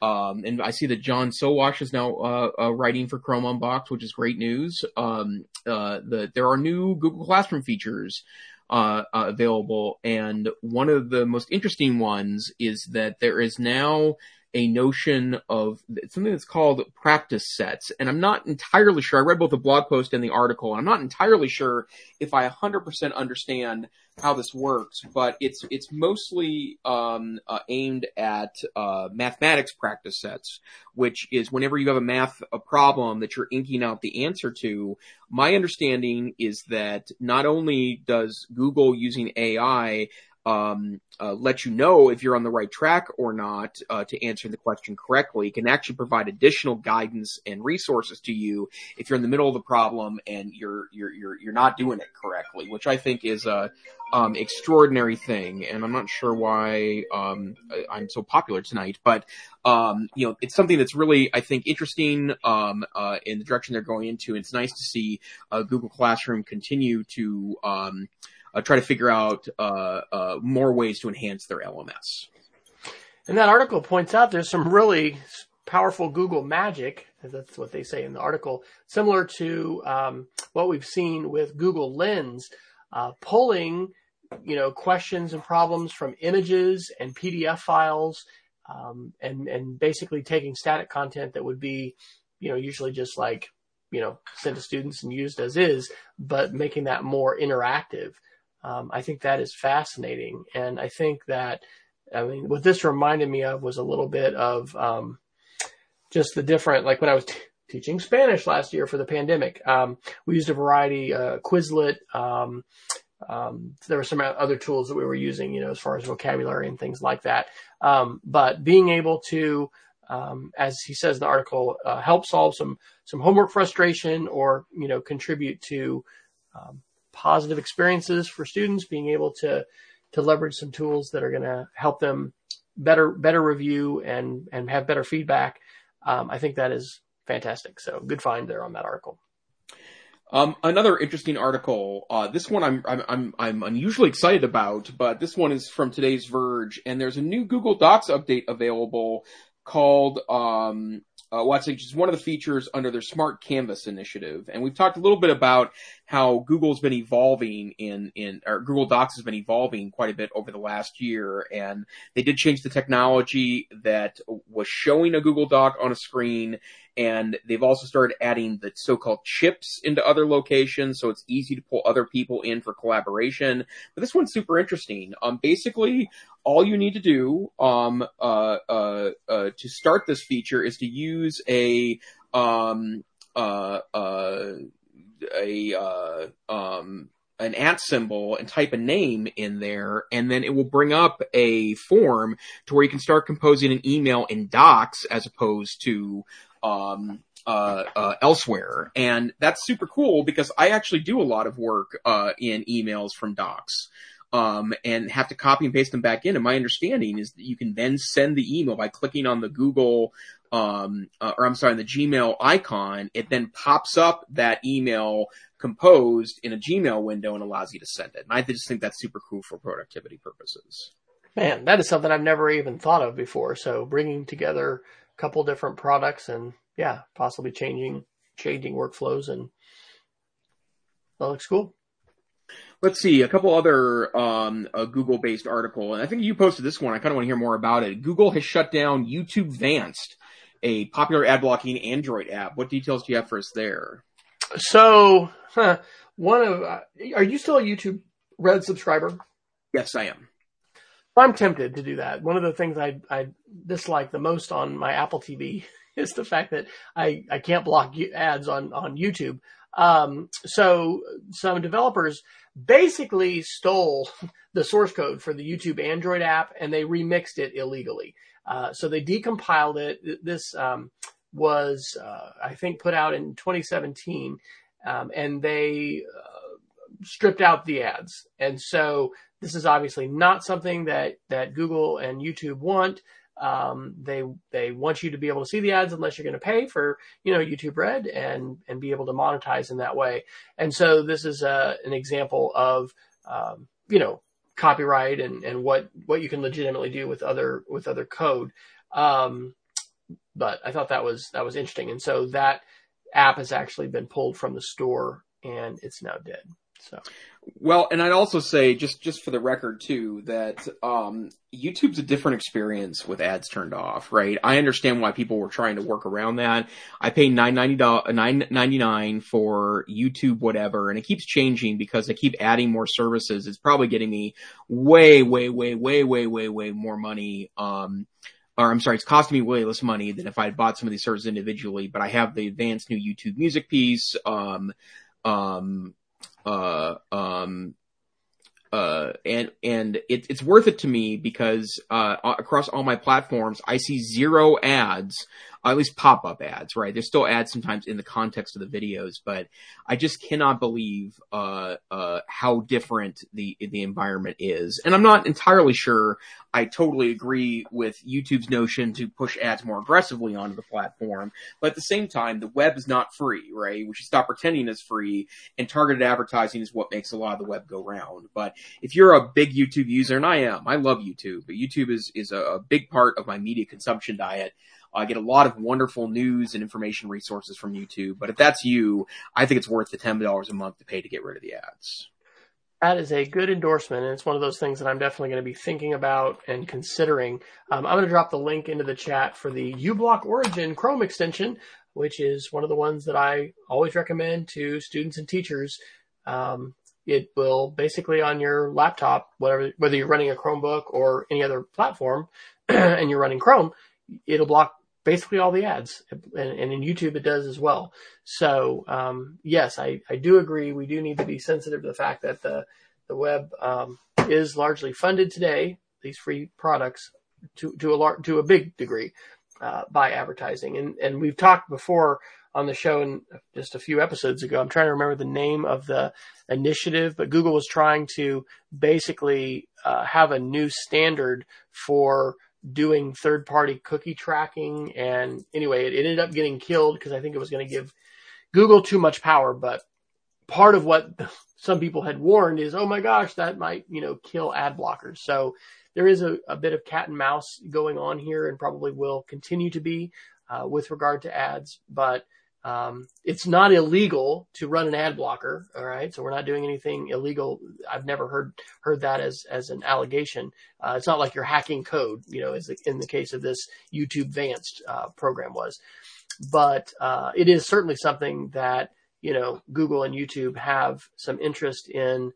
Um, and I see that John Sowash is now writing for Chrome Unbox, which is great news. Um, the, there are new Google Classroom features uh, uh, available. And one of the most interesting ones is that there is now a notion of something that's called practice sets. And I'm not entirely sure. I read both the blog post and the article, and I'm not entirely sure if I 100% understand how this works, but it's it's mostly um, uh, aimed at uh, mathematics practice sets, which is whenever you have a math a problem that you're inking out the answer to. My understanding is that not only does Google using AI um, uh, let you know if you're on the right track or not uh, to answer the question correctly. It can actually provide additional guidance and resources to you if you're in the middle of the problem and you're you're you're you're not doing it correctly, which I think is a um, extraordinary thing. And I'm not sure why um, I'm so popular tonight, but um, you know, it's something that's really I think interesting um, uh, in the direction they're going into. It's nice to see uh, Google Classroom continue to um, uh, try to figure out uh, uh, more ways to enhance their LMS. And that article points out there's some really powerful Google magic. That's what they say in the article, similar to um, what we've seen with Google Lens, uh, pulling you know questions and problems from images and PDF files, um, and and basically taking static content that would be you know usually just like you know sent to students and used as is, but making that more interactive. Um, I think that is fascinating. And I think that, I mean, what this reminded me of was a little bit of um, just the different, like when I was t- teaching Spanish last year for the pandemic, um, we used a variety, uh, Quizlet. Um, um, there were some other tools that we were using, you know, as far as vocabulary and things like that. Um, but being able to, as he says in the article, uh, help solve some some homework frustration or you know contribute to um, positive experiences for students, being able to to leverage some tools that are going to help them better better review and and have better feedback. Um, I think that is fantastic. So good find there on that article. Um, another interesting article. Uh, this one I'm, I'm I'm I'm unusually excited about, but this one is from today's Verge, and there's a new Google Docs update available called um, uh, well, it's one of the features under their Smart Canvas initiative. And we've talked a little bit about how Google's been evolving in, in, or Google Docs has been evolving quite a bit over the last year. And they did change the technology that was showing a Google Doc on a screen. And they've also started adding the so-called chips into other locations. So it's easy to pull other people in for collaboration. But this one's super interesting. Um, basically, all you need to do um, uh, uh, uh, to start this feature is to use a um, uh, uh, a uh, um, an at symbol and type a name in there, and then it will bring up a form to where you can start composing an email in Docs as opposed to um, uh, uh, elsewhere. And that's super cool because I actually do a lot of work uh, in emails from Docs um, and have to copy and paste them back in. And my understanding is that you can then send the email by clicking on the Google, um, uh, or I'm sorry, the Gmail icon. It then pops up that email composed in a Gmail window and allows you to send it. And I just think that's super cool for productivity purposes. Man, that is something I've never even thought of before. So bringing together a couple different products and yeah, possibly changing changing workflows and that looks cool let's see a couple other um, a Google based article, and I think you posted this one. I kind of want to hear more about it. Google has shut down YouTube Vanced, a popular ad blocking Android app. What details do you have for us there? So, huh, one of uh, are you still a YouTube Red subscriber? Yes, I am. I'm tempted to do that. One of the things I, I dislike the most on my Apple TV is the fact that I, I can't block ads on, on YouTube. Um, so some developers basically stole the source code for the YouTube Android app and they remixed it illegally. Uh, so they decompiled it. This um, was, uh, I think, put out in 2017, um, and they uh, stripped out the ads. And so this is obviously not something that that Google and YouTube want. Um, they they want you to be able to see the ads unless you're going to pay for you know YouTube Red and and be able to monetize in that way. And so this is a, uh, an example of um, you know copyright and and what what you can legitimately do with other with other code. Um, but I thought that was that was interesting, and so that app has actually been pulled from the store and it's now dead. So well, and I'd also say, just just for the record too, that um, YouTube's a different experience with ads turned off, right? I understand why people were trying to work around that. I pay nine ninety nine ninety nine for YouTube, whatever, and it keeps changing because they keep adding more services. It's probably getting me way, way, way, way, way, way, way more money. Um, or I'm sorry, it's costing me way less money than if I had bought some of these services individually. But I have the advanced new YouTube Music piece. Um, um, uh, um, uh, and and it, it's worth it to me because uh, across all my platforms, I see zero ads at least pop up ads, right? There's still ads sometimes in the context of the videos, but I just cannot believe uh, uh, how different the the environment is. And I'm not entirely sure I totally agree with YouTube's notion to push ads more aggressively onto the platform, but at the same time, the web is not free, right? We should stop pretending it's free, and targeted advertising is what makes a lot of the web go round. But if you're a big YouTube user, and I am, I love YouTube, but YouTube is is a, a big part of my media consumption diet. I get a lot of wonderful news and information resources from YouTube. But if that's you, I think it's worth the $10 a month to pay to get rid of the ads. That is a good endorsement, and it's one of those things that I'm definitely going to be thinking about and considering. Um, I'm going to drop the link into the chat for the uBlock Origin Chrome extension, which is one of the ones that I always recommend to students and teachers. Um, it will basically on your laptop, whatever, whether you're running a Chromebook or any other platform, and you're running Chrome, it'll block basically all the ads, and, and in YouTube it does as well. So um, yes, I, I do agree. We do need to be sensitive to the fact that the the web um, is largely funded today. These free products to to a large, to a big degree uh, by advertising, and and we've talked before on the show and just a few episodes ago. I'm trying to remember the name of the initiative, but Google was trying to basically uh, have a new standard for doing third party cookie tracking. And anyway, it, ended up getting killed because I think it was going to give Google too much power. But part of what some people had warned is, oh my gosh, that might, you know, kill ad blockers. So there is a, a bit of cat and mouse going on here and probably will continue to be uh, with regard to ads. But um, it's not illegal to run an ad blocker. All right. So we're not doing anything illegal. I've never heard, heard that as, as an allegation. Uh, it's not like you're hacking code, you know, as in the case of this YouTube Advanced, uh, program was, but, uh, it is certainly something that, you know, Google and YouTube have some interest in,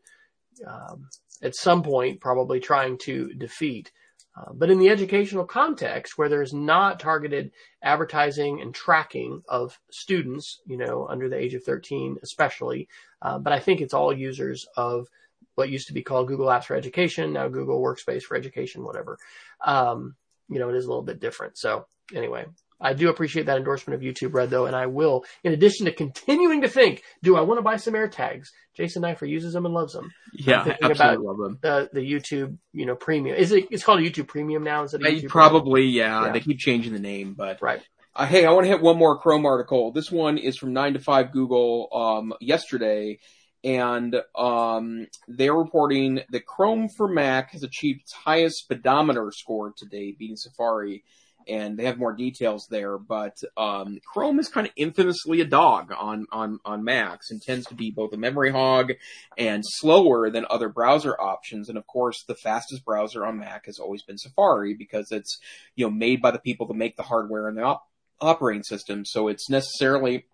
um, at some point probably trying to defeat. Uh, but in the educational context where there's not targeted advertising and tracking of students, you know, under the age of 13, especially, uh, but I think it's all users of what used to be called Google Apps for Education, now Google Workspace for Education, whatever. Um, you know, it is a little bit different. So anyway, I do appreciate that endorsement of YouTube Red though, and I will, in addition to continuing to think, do I want to buy some AirTags? Jason Neiffer uses them and loves them. Yeah, absolutely about love them. The the YouTube, you know, premium. Is it? It's called YouTube Premium now instead of YouTube. Probably, yeah, yeah, They keep changing the name, but right. Uh, hey, I want to hit one more Chrome article. This one is from nine to five Google um, yesterday, and um, they're reporting that Chrome for Mac has achieved its highest speedometer score today, beating Safari and they have more details there. But um, Chrome is kind of infamously a dog on on on Macs and tends to be both a memory hog and slower than other browser options. And of course, the fastest browser on Mac has always been Safari because it's you know made by the people that make the hardware and the op- operating system, so it's necessarily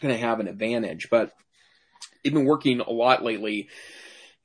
going to have an advantage. But they've been working a lot lately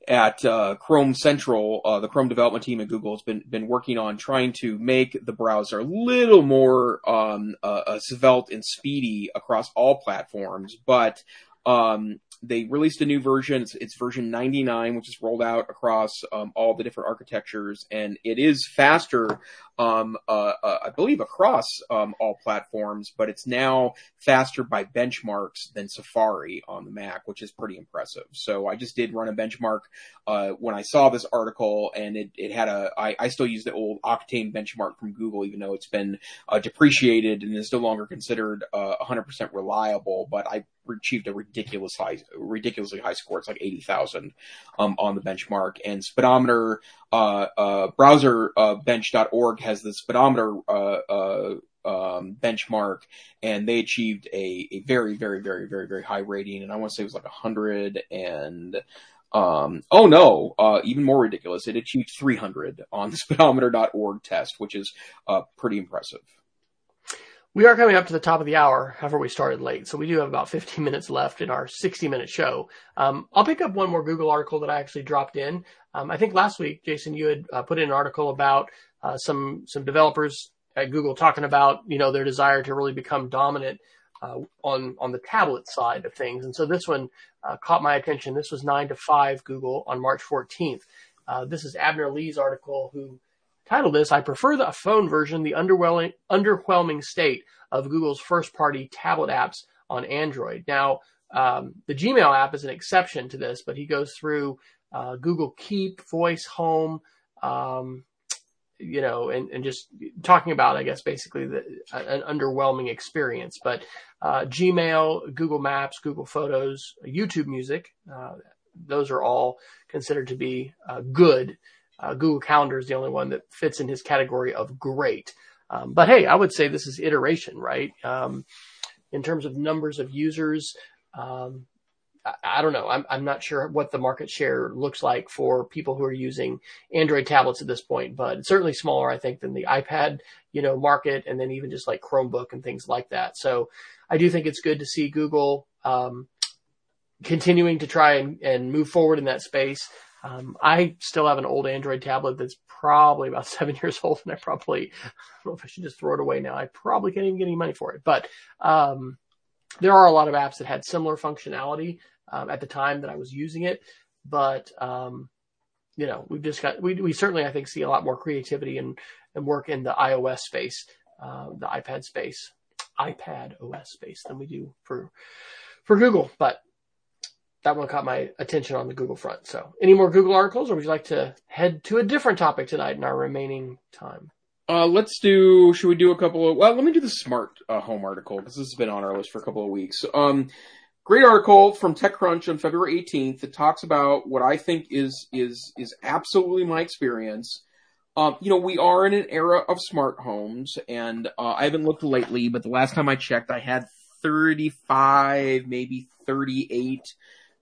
at uh, Chrome Central, uh, the Chrome development team at Google has been been working on trying to make the browser a little more um, uh, svelte and speedy across all platforms. But Um, they released a new version. It's, it's, version 99, which is rolled out across um, all the different architectures, and it is faster, um, uh, uh, I believe, across um, all platforms. But it's now faster by benchmarks than Safari on the Mac, which is pretty impressive. So I just did run a benchmark uh, when I saw this article, and it, it had a. I, I still use the old Octane benchmark from Google, even though it's been uh, depreciated and is no longer considered 100% uh, reliable. But I achieved a ridiculous high, ridiculously high score. It's like 80,000, um, on the benchmark and speedometer, uh, uh, browser, uh, bench.org has the speedometer, uh, uh, um, benchmark and they achieved a, a very, very, very, very, very high rating. And I want to say it was like a hundred and, um, oh no, uh, even more ridiculous. It achieved 300 on the speedometer.org test, which is, uh, pretty impressive. We are coming up to the top of the hour. However, we started late, so we do have about 15 minutes left in our 60 minute show. Um, I'll pick up one more Google article that I actually dropped in. Um, I think last week, Jason, you had uh, put in an article about uh, some some developers at Google talking about you know their desire to really become dominant uh, on on the tablet side of things, and so this one uh, caught my attention. This was nine to five Google on March 14th. Uh, this is Abner Li's article who titled this, I prefer the phone version, the underwhelming, underwhelming state of Google's first party tablet apps on Android. Now, um, the Gmail app is an exception to this, but he goes through uh, Google Keep, Voice, Home, um, you know, and, and just talking about, I guess, basically the, an underwhelming experience. But uh, Gmail, Google Maps, Google Photos, YouTube Music, uh, those are all considered to be uh, good uh, Google Calendar is the only one that fits in his category of great. Um, but hey, I would say this is iteration, right? Um, in terms of numbers of users, um, I, I, don't know. I'm, I'm not sure what the market share looks like for people who are using Android tablets at this point, but it's certainly smaller, I think, than the iPad, you know, market, and then even just like Chromebook and things like that. So I do think it's good to see Google um, continuing to try and, and move forward in that space. Um, I still have an old Android tablet that's probably about seven years old, and I probably I don't know if I should just throw it away now. I probably can't even get any money for it, but um, there are a lot of apps that had similar functionality um, at the time that I was using it, but um, you know, we've just got we we certainly I think see a lot more creativity and and work in the iOS space, uh, the iPad space, iPad OS space than we do for for Google, but that one caught my attention on the Google front. So, any more Google articles, or would you like to head to a different topic tonight in our remaining time? Uh, let's do. Should we do a couple of? Well, let me do the smart uh, home article because this has been on our list for a couple of weeks. Um, great article from TechCrunch on February 18th that talks about what I think is is is absolutely my experience. Um, you know, we are in an era of smart homes, and uh, I haven't looked lately, but the last time I checked, I had 35, maybe 38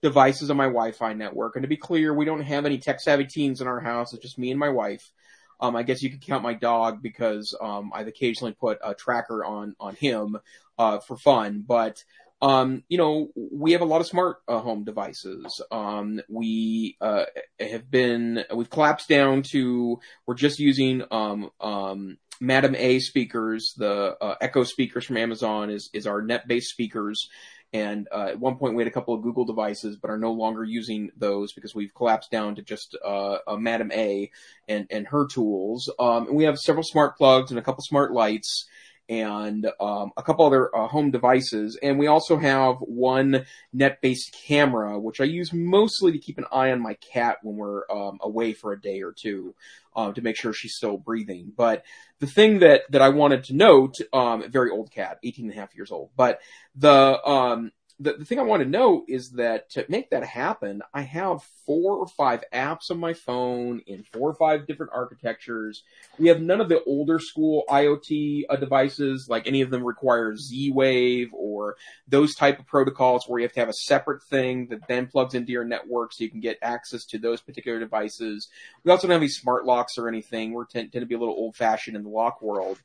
devices on my Wi-Fi network. And to be clear, we don't have any tech savvy teens in our house. It's just me and my wife. Um, I guess you could count my dog because um, I've occasionally put a tracker on on him uh, for fun. But um, you know, we have a lot of smart uh, home devices. Um, we uh, have been we've collapsed down to we're just using um, um, Madam A speakers. The uh, Echo speakers from Amazon is is our net based speakers and uh, at one point, we had a couple of Google devices, but are no longer using those because we've collapsed down to just uh, Madam A and and her tools. Um, and we have several smart plugs and a couple smart lights and um, a couple other uh, home devices. And we also have one net-based camera, which I use mostly to keep an eye on my cat when we're um, away for a day or two uh, to make sure she's still breathing. But the thing that that I wanted to note, um, very old cat, 18 and a half years old, but the um, the, the thing I want to know is that to make that happen, I have four or five apps on my phone in four or five different architectures. We have none of the older school IoT uh, devices, like any of them require Z-Wave or those type of protocols where you have to have a separate thing that then plugs into your network so you can get access to those particular devices. We also don't have any smart locks or anything. We're tend, tend to be a little old fashioned in the lock world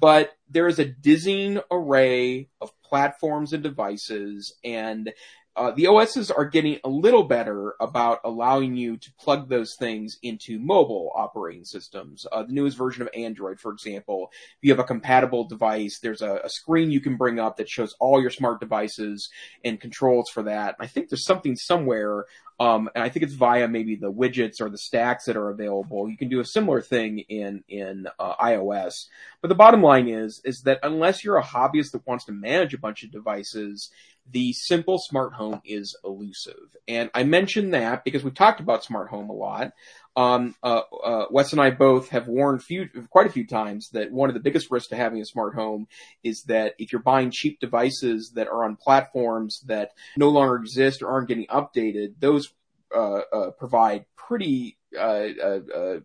but there is a dizzying array of platforms and devices and uh, the OSs are getting a little better about allowing you to plug those things into mobile operating systems. Uh, the newest version of Android, for example, if you have a compatible device, there's a, a, screen you can bring up that shows all your smart devices and controls for that. I think there's something somewhere um, and I think it's via maybe the widgets or the stacks that are available. You can do a similar thing in in uh, iOS. But the bottom line is is that unless you're a hobbyist that wants to manage a bunch of devices, the simple smart home is elusive. And I mention that because we've talked about smart home a lot. Um, uh, uh, Wes and I both have warned few, quite a few times that one of the biggest risks to having a smart home is that if you're buying cheap devices that are on platforms that no longer exist or aren't getting updated, those uh, uh provide pretty uh, uh,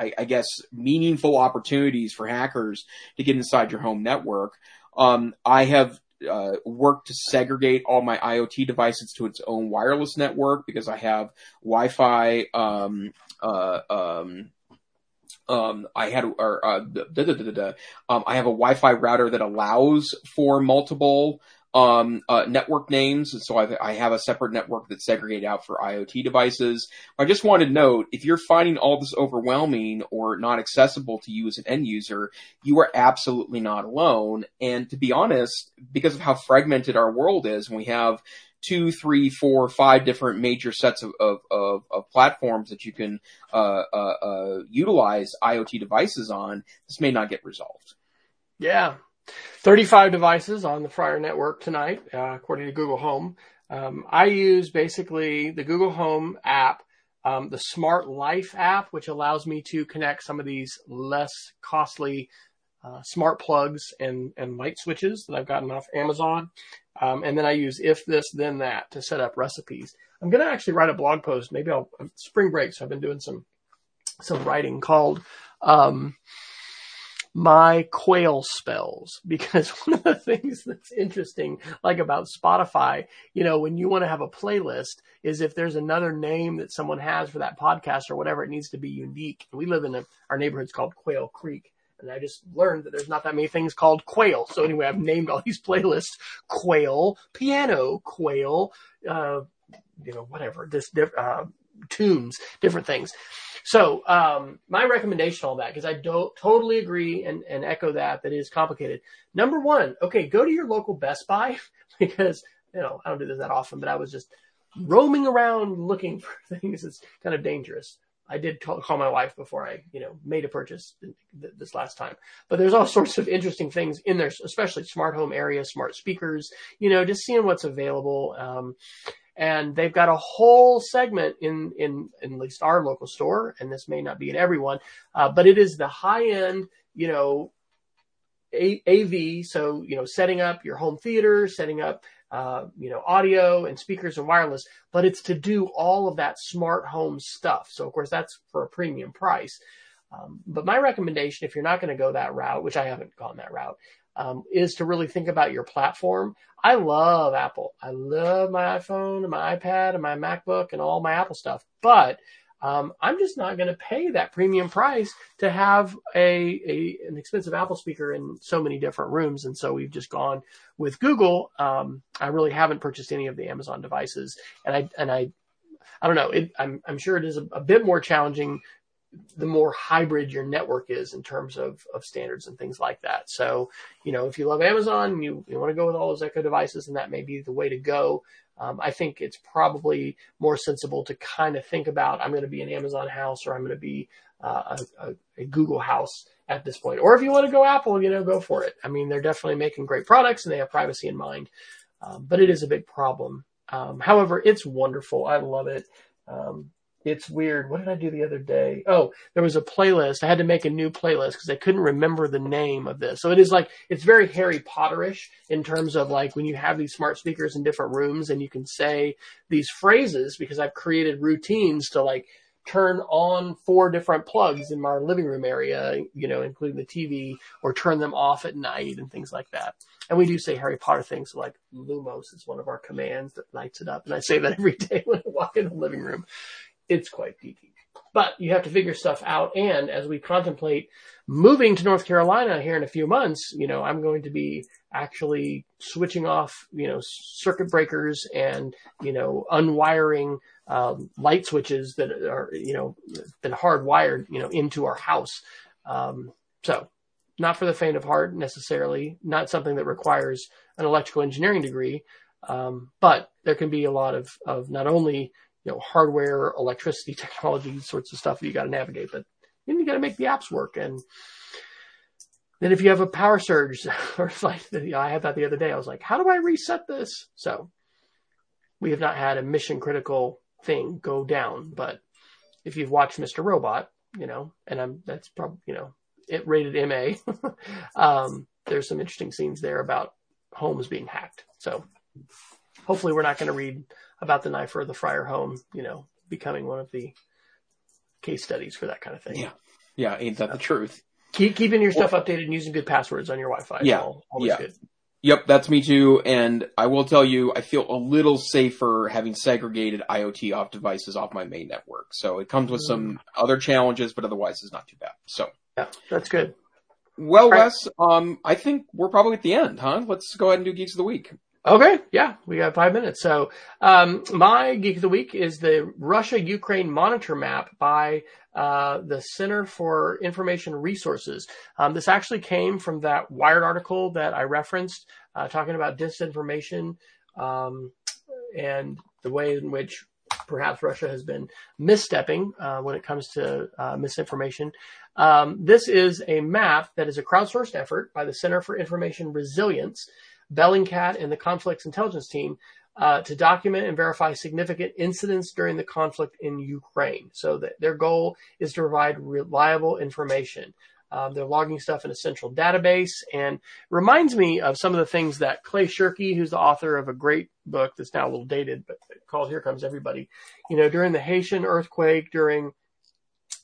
I, I, guess meaningful opportunities for hackers to get inside your home network. Um, I have uh, work to segregate all my IoT devices to its own wireless network because I have Wi-Fi. Um, uh, um, um, I had or, uh, da, da, da, um, I have a Wi-Fi router that allows for multiple um, uh, network names. So I've, I have a separate network that's segregated out for IoT devices. I just want to note, if you're finding all this overwhelming or not accessible to you as an end user, you are absolutely not alone. And to be honest, because of how fragmented our world is, and we have two, three, four, five different major sets of, of, of, of platforms that you can uh, uh, uh, utilize IoT devices on, this may not get resolved. Yeah, 35 devices on the Fryer network tonight, uh, according to Google Home. Um, I use basically the Google Home app, um, the Smart Life app, which allows me to connect some of these less costly uh, smart plugs and, and light switches that I've gotten off Amazon. Um, and then I use if this, then that to set up recipes. I'm going to actually write a blog post. Maybe I'll spring break. So I've been doing some, some writing called, um, my quail spells because one of the things that's interesting like about Spotify, you know, when you want to have a playlist is if there's another name that someone has for that podcast or whatever, it needs to be unique. We live in a, our neighborhood's called Quail Creek. And I just learned that there's not that many things called quail. So anyway, I've named all these playlists quail, piano, quail, uh, you know, whatever, this, uh, tunes, different things. So, um, my recommendation on that, because I don't totally agree and, and echo that, that is complicated. Number one, okay, go to your local Best Buy because, you know, I don't do this that often, but I was just roaming around looking for things. It's kind of dangerous. I did call, call my wife before I, you know, made a purchase this last time. But there's all sorts of interesting things in there, especially smart home area, smart speakers, you know, just seeing what's available. Um, and they've got a whole segment in, in, in at least our local store, and this may not be in everyone, uh, but it is the high end, you know, a- AV. So, you know, setting up your home theater, setting up, uh, you know, audio and speakers and wireless, but it's to do all of that smart home stuff. So of course that's for a premium price. Um, but my recommendation, if you're not going to go that route, which I haven't gone that route, um, is to really think about your platform. I love Apple. I love my iPhone and my iPad and my MacBook and all my Apple stuff. But um, I'm just not going to pay that premium price to have a, a, an expensive Apple speaker in so many different rooms. And so we've just gone with Google. Um, I really haven't purchased any of the Amazon devices, and I and I I don't know. It, I'm I'm sure it is a, a bit more challenging the more hybrid your network is in terms of, of standards and things like that. So, you know, if you love Amazon, you, you want to go with all those Echo devices, and that may be the way to go. Um, I think it's probably more sensible to kind of think about I'm going to be an Amazon house or I'm going to be uh, a, a, Google house at this point. Or if you want to go Apple, you know, go for it. I mean, they're definitely making great products and they have privacy in mind, um, but it is a big problem. Um, however, it's wonderful. I love it. It's weird. What did I do the other day? Oh, there was a playlist. I had to make a new playlist because I couldn't remember the name of this. So it is like, it's very Harry Potterish in terms of like when you have these smart speakers in different rooms and you can say these phrases because I've created routines to like turn on four different plugs in my living room area, you know, including the TV or turn them off at night and things like that. And we do say Harry Potter things like Lumos is one of our commands that lights it up. And I say that every day when I walk in the living room it's quite geeky. but you have to figure stuff out. And as we contemplate moving to North Carolina here in a few months, you know, I'm going to be actually switching off, you know, circuit breakers and, you know, unwiring um, light switches that are, you know, been hardwired, you know, into our house. Um, so not for the faint of heart necessarily, not something that requires an electrical engineering degree. Um, but there can be a lot of, of not only, you know, hardware, electricity technology sorts of stuff that you got to navigate, but then you got to make the apps work. And then if you have a power surge or like I had that the other day, I was like, how do I reset this? So we have not had a mission critical thing go down, but if you've watched Mr. Robot, you know, and I'm, that's probably, you know, it rated MA. um, there's some interesting scenes there about homes being hacked. So hopefully we're not going to read about the Neiffer or the Fryer home, you know, becoming one of the case studies for that kind of thing. Yeah. Yeah. Ain't that the truth? Keep keeping your stuff updated and using good passwords on your Wi-Fi. Yeah. All, yeah. good. Yep, that's me too. And I will tell you, I feel a little safer having segregated IoT off devices off my main network. So it comes with some Mm. other challenges, but otherwise it's not too bad. So, Yeah, that's good. well, Right. Wes, um, I think we're probably at the end, huh? Let's go ahead and do Geeks of the Week. Okay, yeah, we got five minutes. So, um, my geek of the week is the Russia-Ukraine monitor map by uh, the Center for Information Resources. Um, this actually came from that Wired article that I referenced, uh, talking about disinformation um, and the way in which perhaps Russia has been misstepping uh, when it comes to uh, misinformation. Um, this is a map that is a crowdsourced effort by the Center for Information Resilience. Bellingcat and the conflicts intelligence team uh, to document and verify significant incidents during the conflict in Ukraine. So that their goal is to provide reliable information. Um, they're logging stuff in a central database and reminds me of some of the things that Clay Shirky, who's the author of a great book that's now a little dated, but called Here Comes Everybody, you know, during the Haitian earthquake, during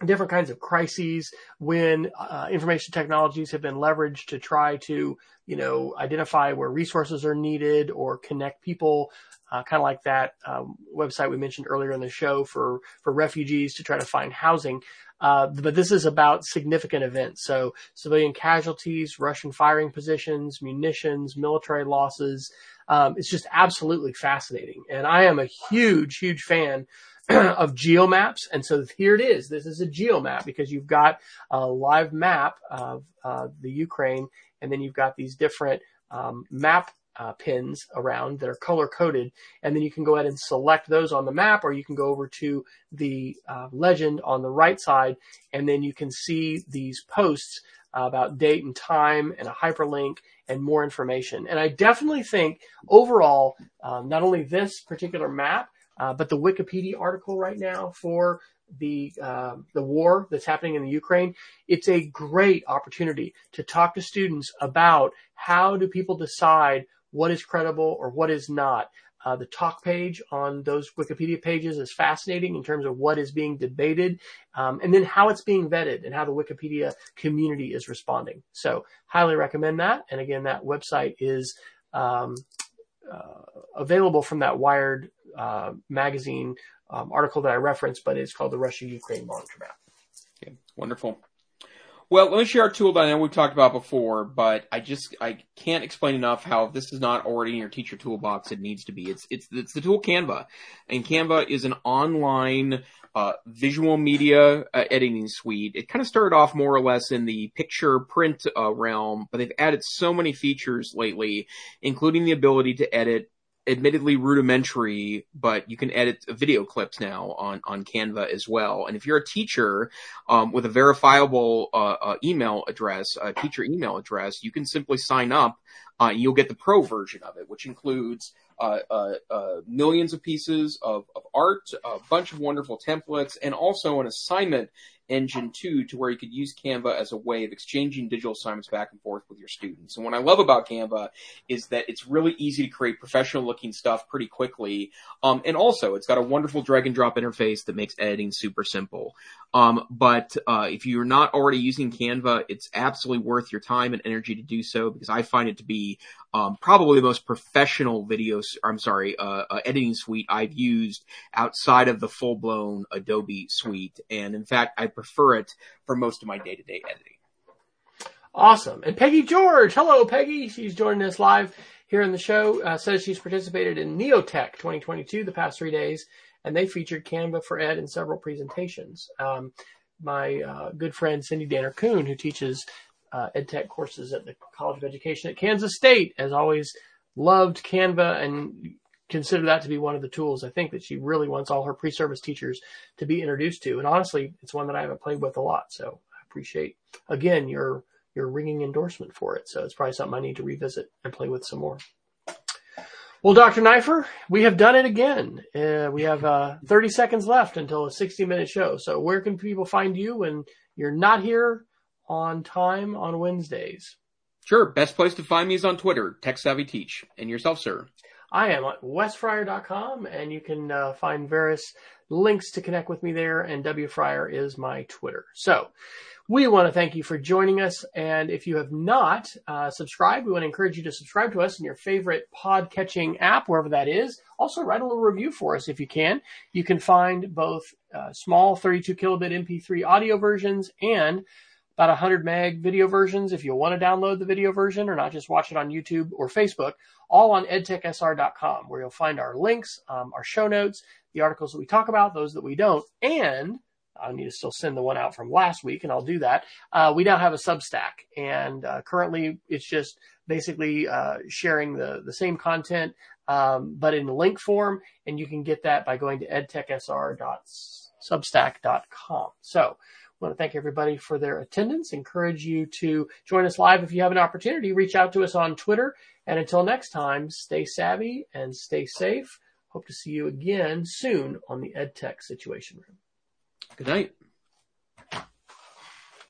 different kinds of crises when uh, information technologies have been leveraged to try to you know identify where resources are needed or connect people uh, kind of like that um, website we mentioned earlier in the show for for refugees to try to find housing. Uh, but this is about significant events. So civilian casualties russian firing positions munitions military losses um, it's just absolutely fascinating. And i am a huge huge fan of geomaps. And so here it is. This is a geomap because you've got a live map of uh, the Ukraine, and then you've got these different um, map uh, pins around that are color coded. And then you can go ahead and select those on the map, or you can go over to the uh, legend on the right side, and then you can see these posts about date and time and a hyperlink and more information. And I definitely think overall, um, not only this particular map, uh, but the Wikipedia article right now for the uh, the war that's happening in the Ukraine, it's a great opportunity to talk to students about how do people decide what is credible or what is not. Uh, the talk page on those Wikipedia pages is fascinating in terms of what is being debated, um, and then how it's being vetted and how the Wikipedia community is responding. So, highly recommend that. And again, that website is um, uh, available from that Wired uh, magazine um, article that I referenced, but it's called the Russia Ukraine Monitor Map. Okay, wonderful. Well, let me share a tool that I know we've talked about before, but I just I can't explain enough how if this is not already in your teacher toolbox, it needs to be. It's it's it's the tool Canva, and Canva is an online uh, visual media uh, editing suite. It kind of started off more or less in the picture print uh, realm, but they've added so many features lately, including the ability to edit admittedly rudimentary, but you can edit video clips now on, on Canva as well. And if you're a teacher, um, with a verifiable, uh, uh, email address, a teacher email address, you can simply sign up, uh, and you'll get the pro version of it, which includes, uh, uh, uh, millions of pieces of, of art, a bunch of wonderful templates, and also an assignment engine too, to where you could use Canva as a way of exchanging digital assignments back and forth with your students. And what I love about Canva is that it's really easy to create professional looking stuff pretty quickly. Um, and also it's got a wonderful drag and drop interface that makes editing super simple. Um, but uh, if you're not already using Canva, it's absolutely worth your time and energy to do so because I find it to be um, probably the most professional video. I'm sorry, uh, uh, editing suite I've used outside of the full blown Adobe suite, and in fact, I prefer it for most of my day to day editing. Awesome. And Peggy George, hello Peggy. She's joining us live here in the show. Uh, says she's participated in Neotech 2022 the past three days and they featured Canva for Ed in several presentations. Um, my uh, good friend Cindy Danner Kuhn, who teaches uh, EdTech courses at the College of Education at Kansas State, has always loved Canva and consider that to be one of the tools I think that she really wants all her pre-service teachers to be introduced to. And honestly, it's one that I haven't played with a lot. So I appreciate again your your ringing endorsement for it. So it's probably something I need to revisit and play with some more. Well, Dr. Neiffer, we have done it again. Uh, we have uh, 30 seconds left until a 60 minute show. So, where can people find you when you're not here on time on Wednesdays? Sure. Best place to find me is on Twitter, Tech Savvy Teach. And yourself, sir? I am at wesfryer.com, and you can uh, find various links to connect with me there. And W Fryer is my Twitter. So, we want to thank you for joining us. And if you have not uh, subscribed, we want to encourage you to subscribe to us in your favorite pod catching app, wherever that is. Also, write a little review for us if you can. You can find both uh, small 32 kilobit MP3 audio versions and about 100 meg video versions if you want to download the video version or not just watch it on YouTube or Facebook, all on edtechsr.com, where you'll find our links, um, our show notes, the articles that we talk about, those that we don't, and I need to still send the one out from last week, and I'll do that. Uh, we now have a Substack, and uh, currently it's just basically uh, sharing the the same content, um, but in link form, and you can get that by going to edtechsr.substack.com. So. I want to thank everybody for their attendance. Encourage you to join us live if you have an opportunity. Reach out to us on Twitter. And until next time, stay savvy and stay safe. Hope to see you again soon on the EdTech Situation Room. Good night.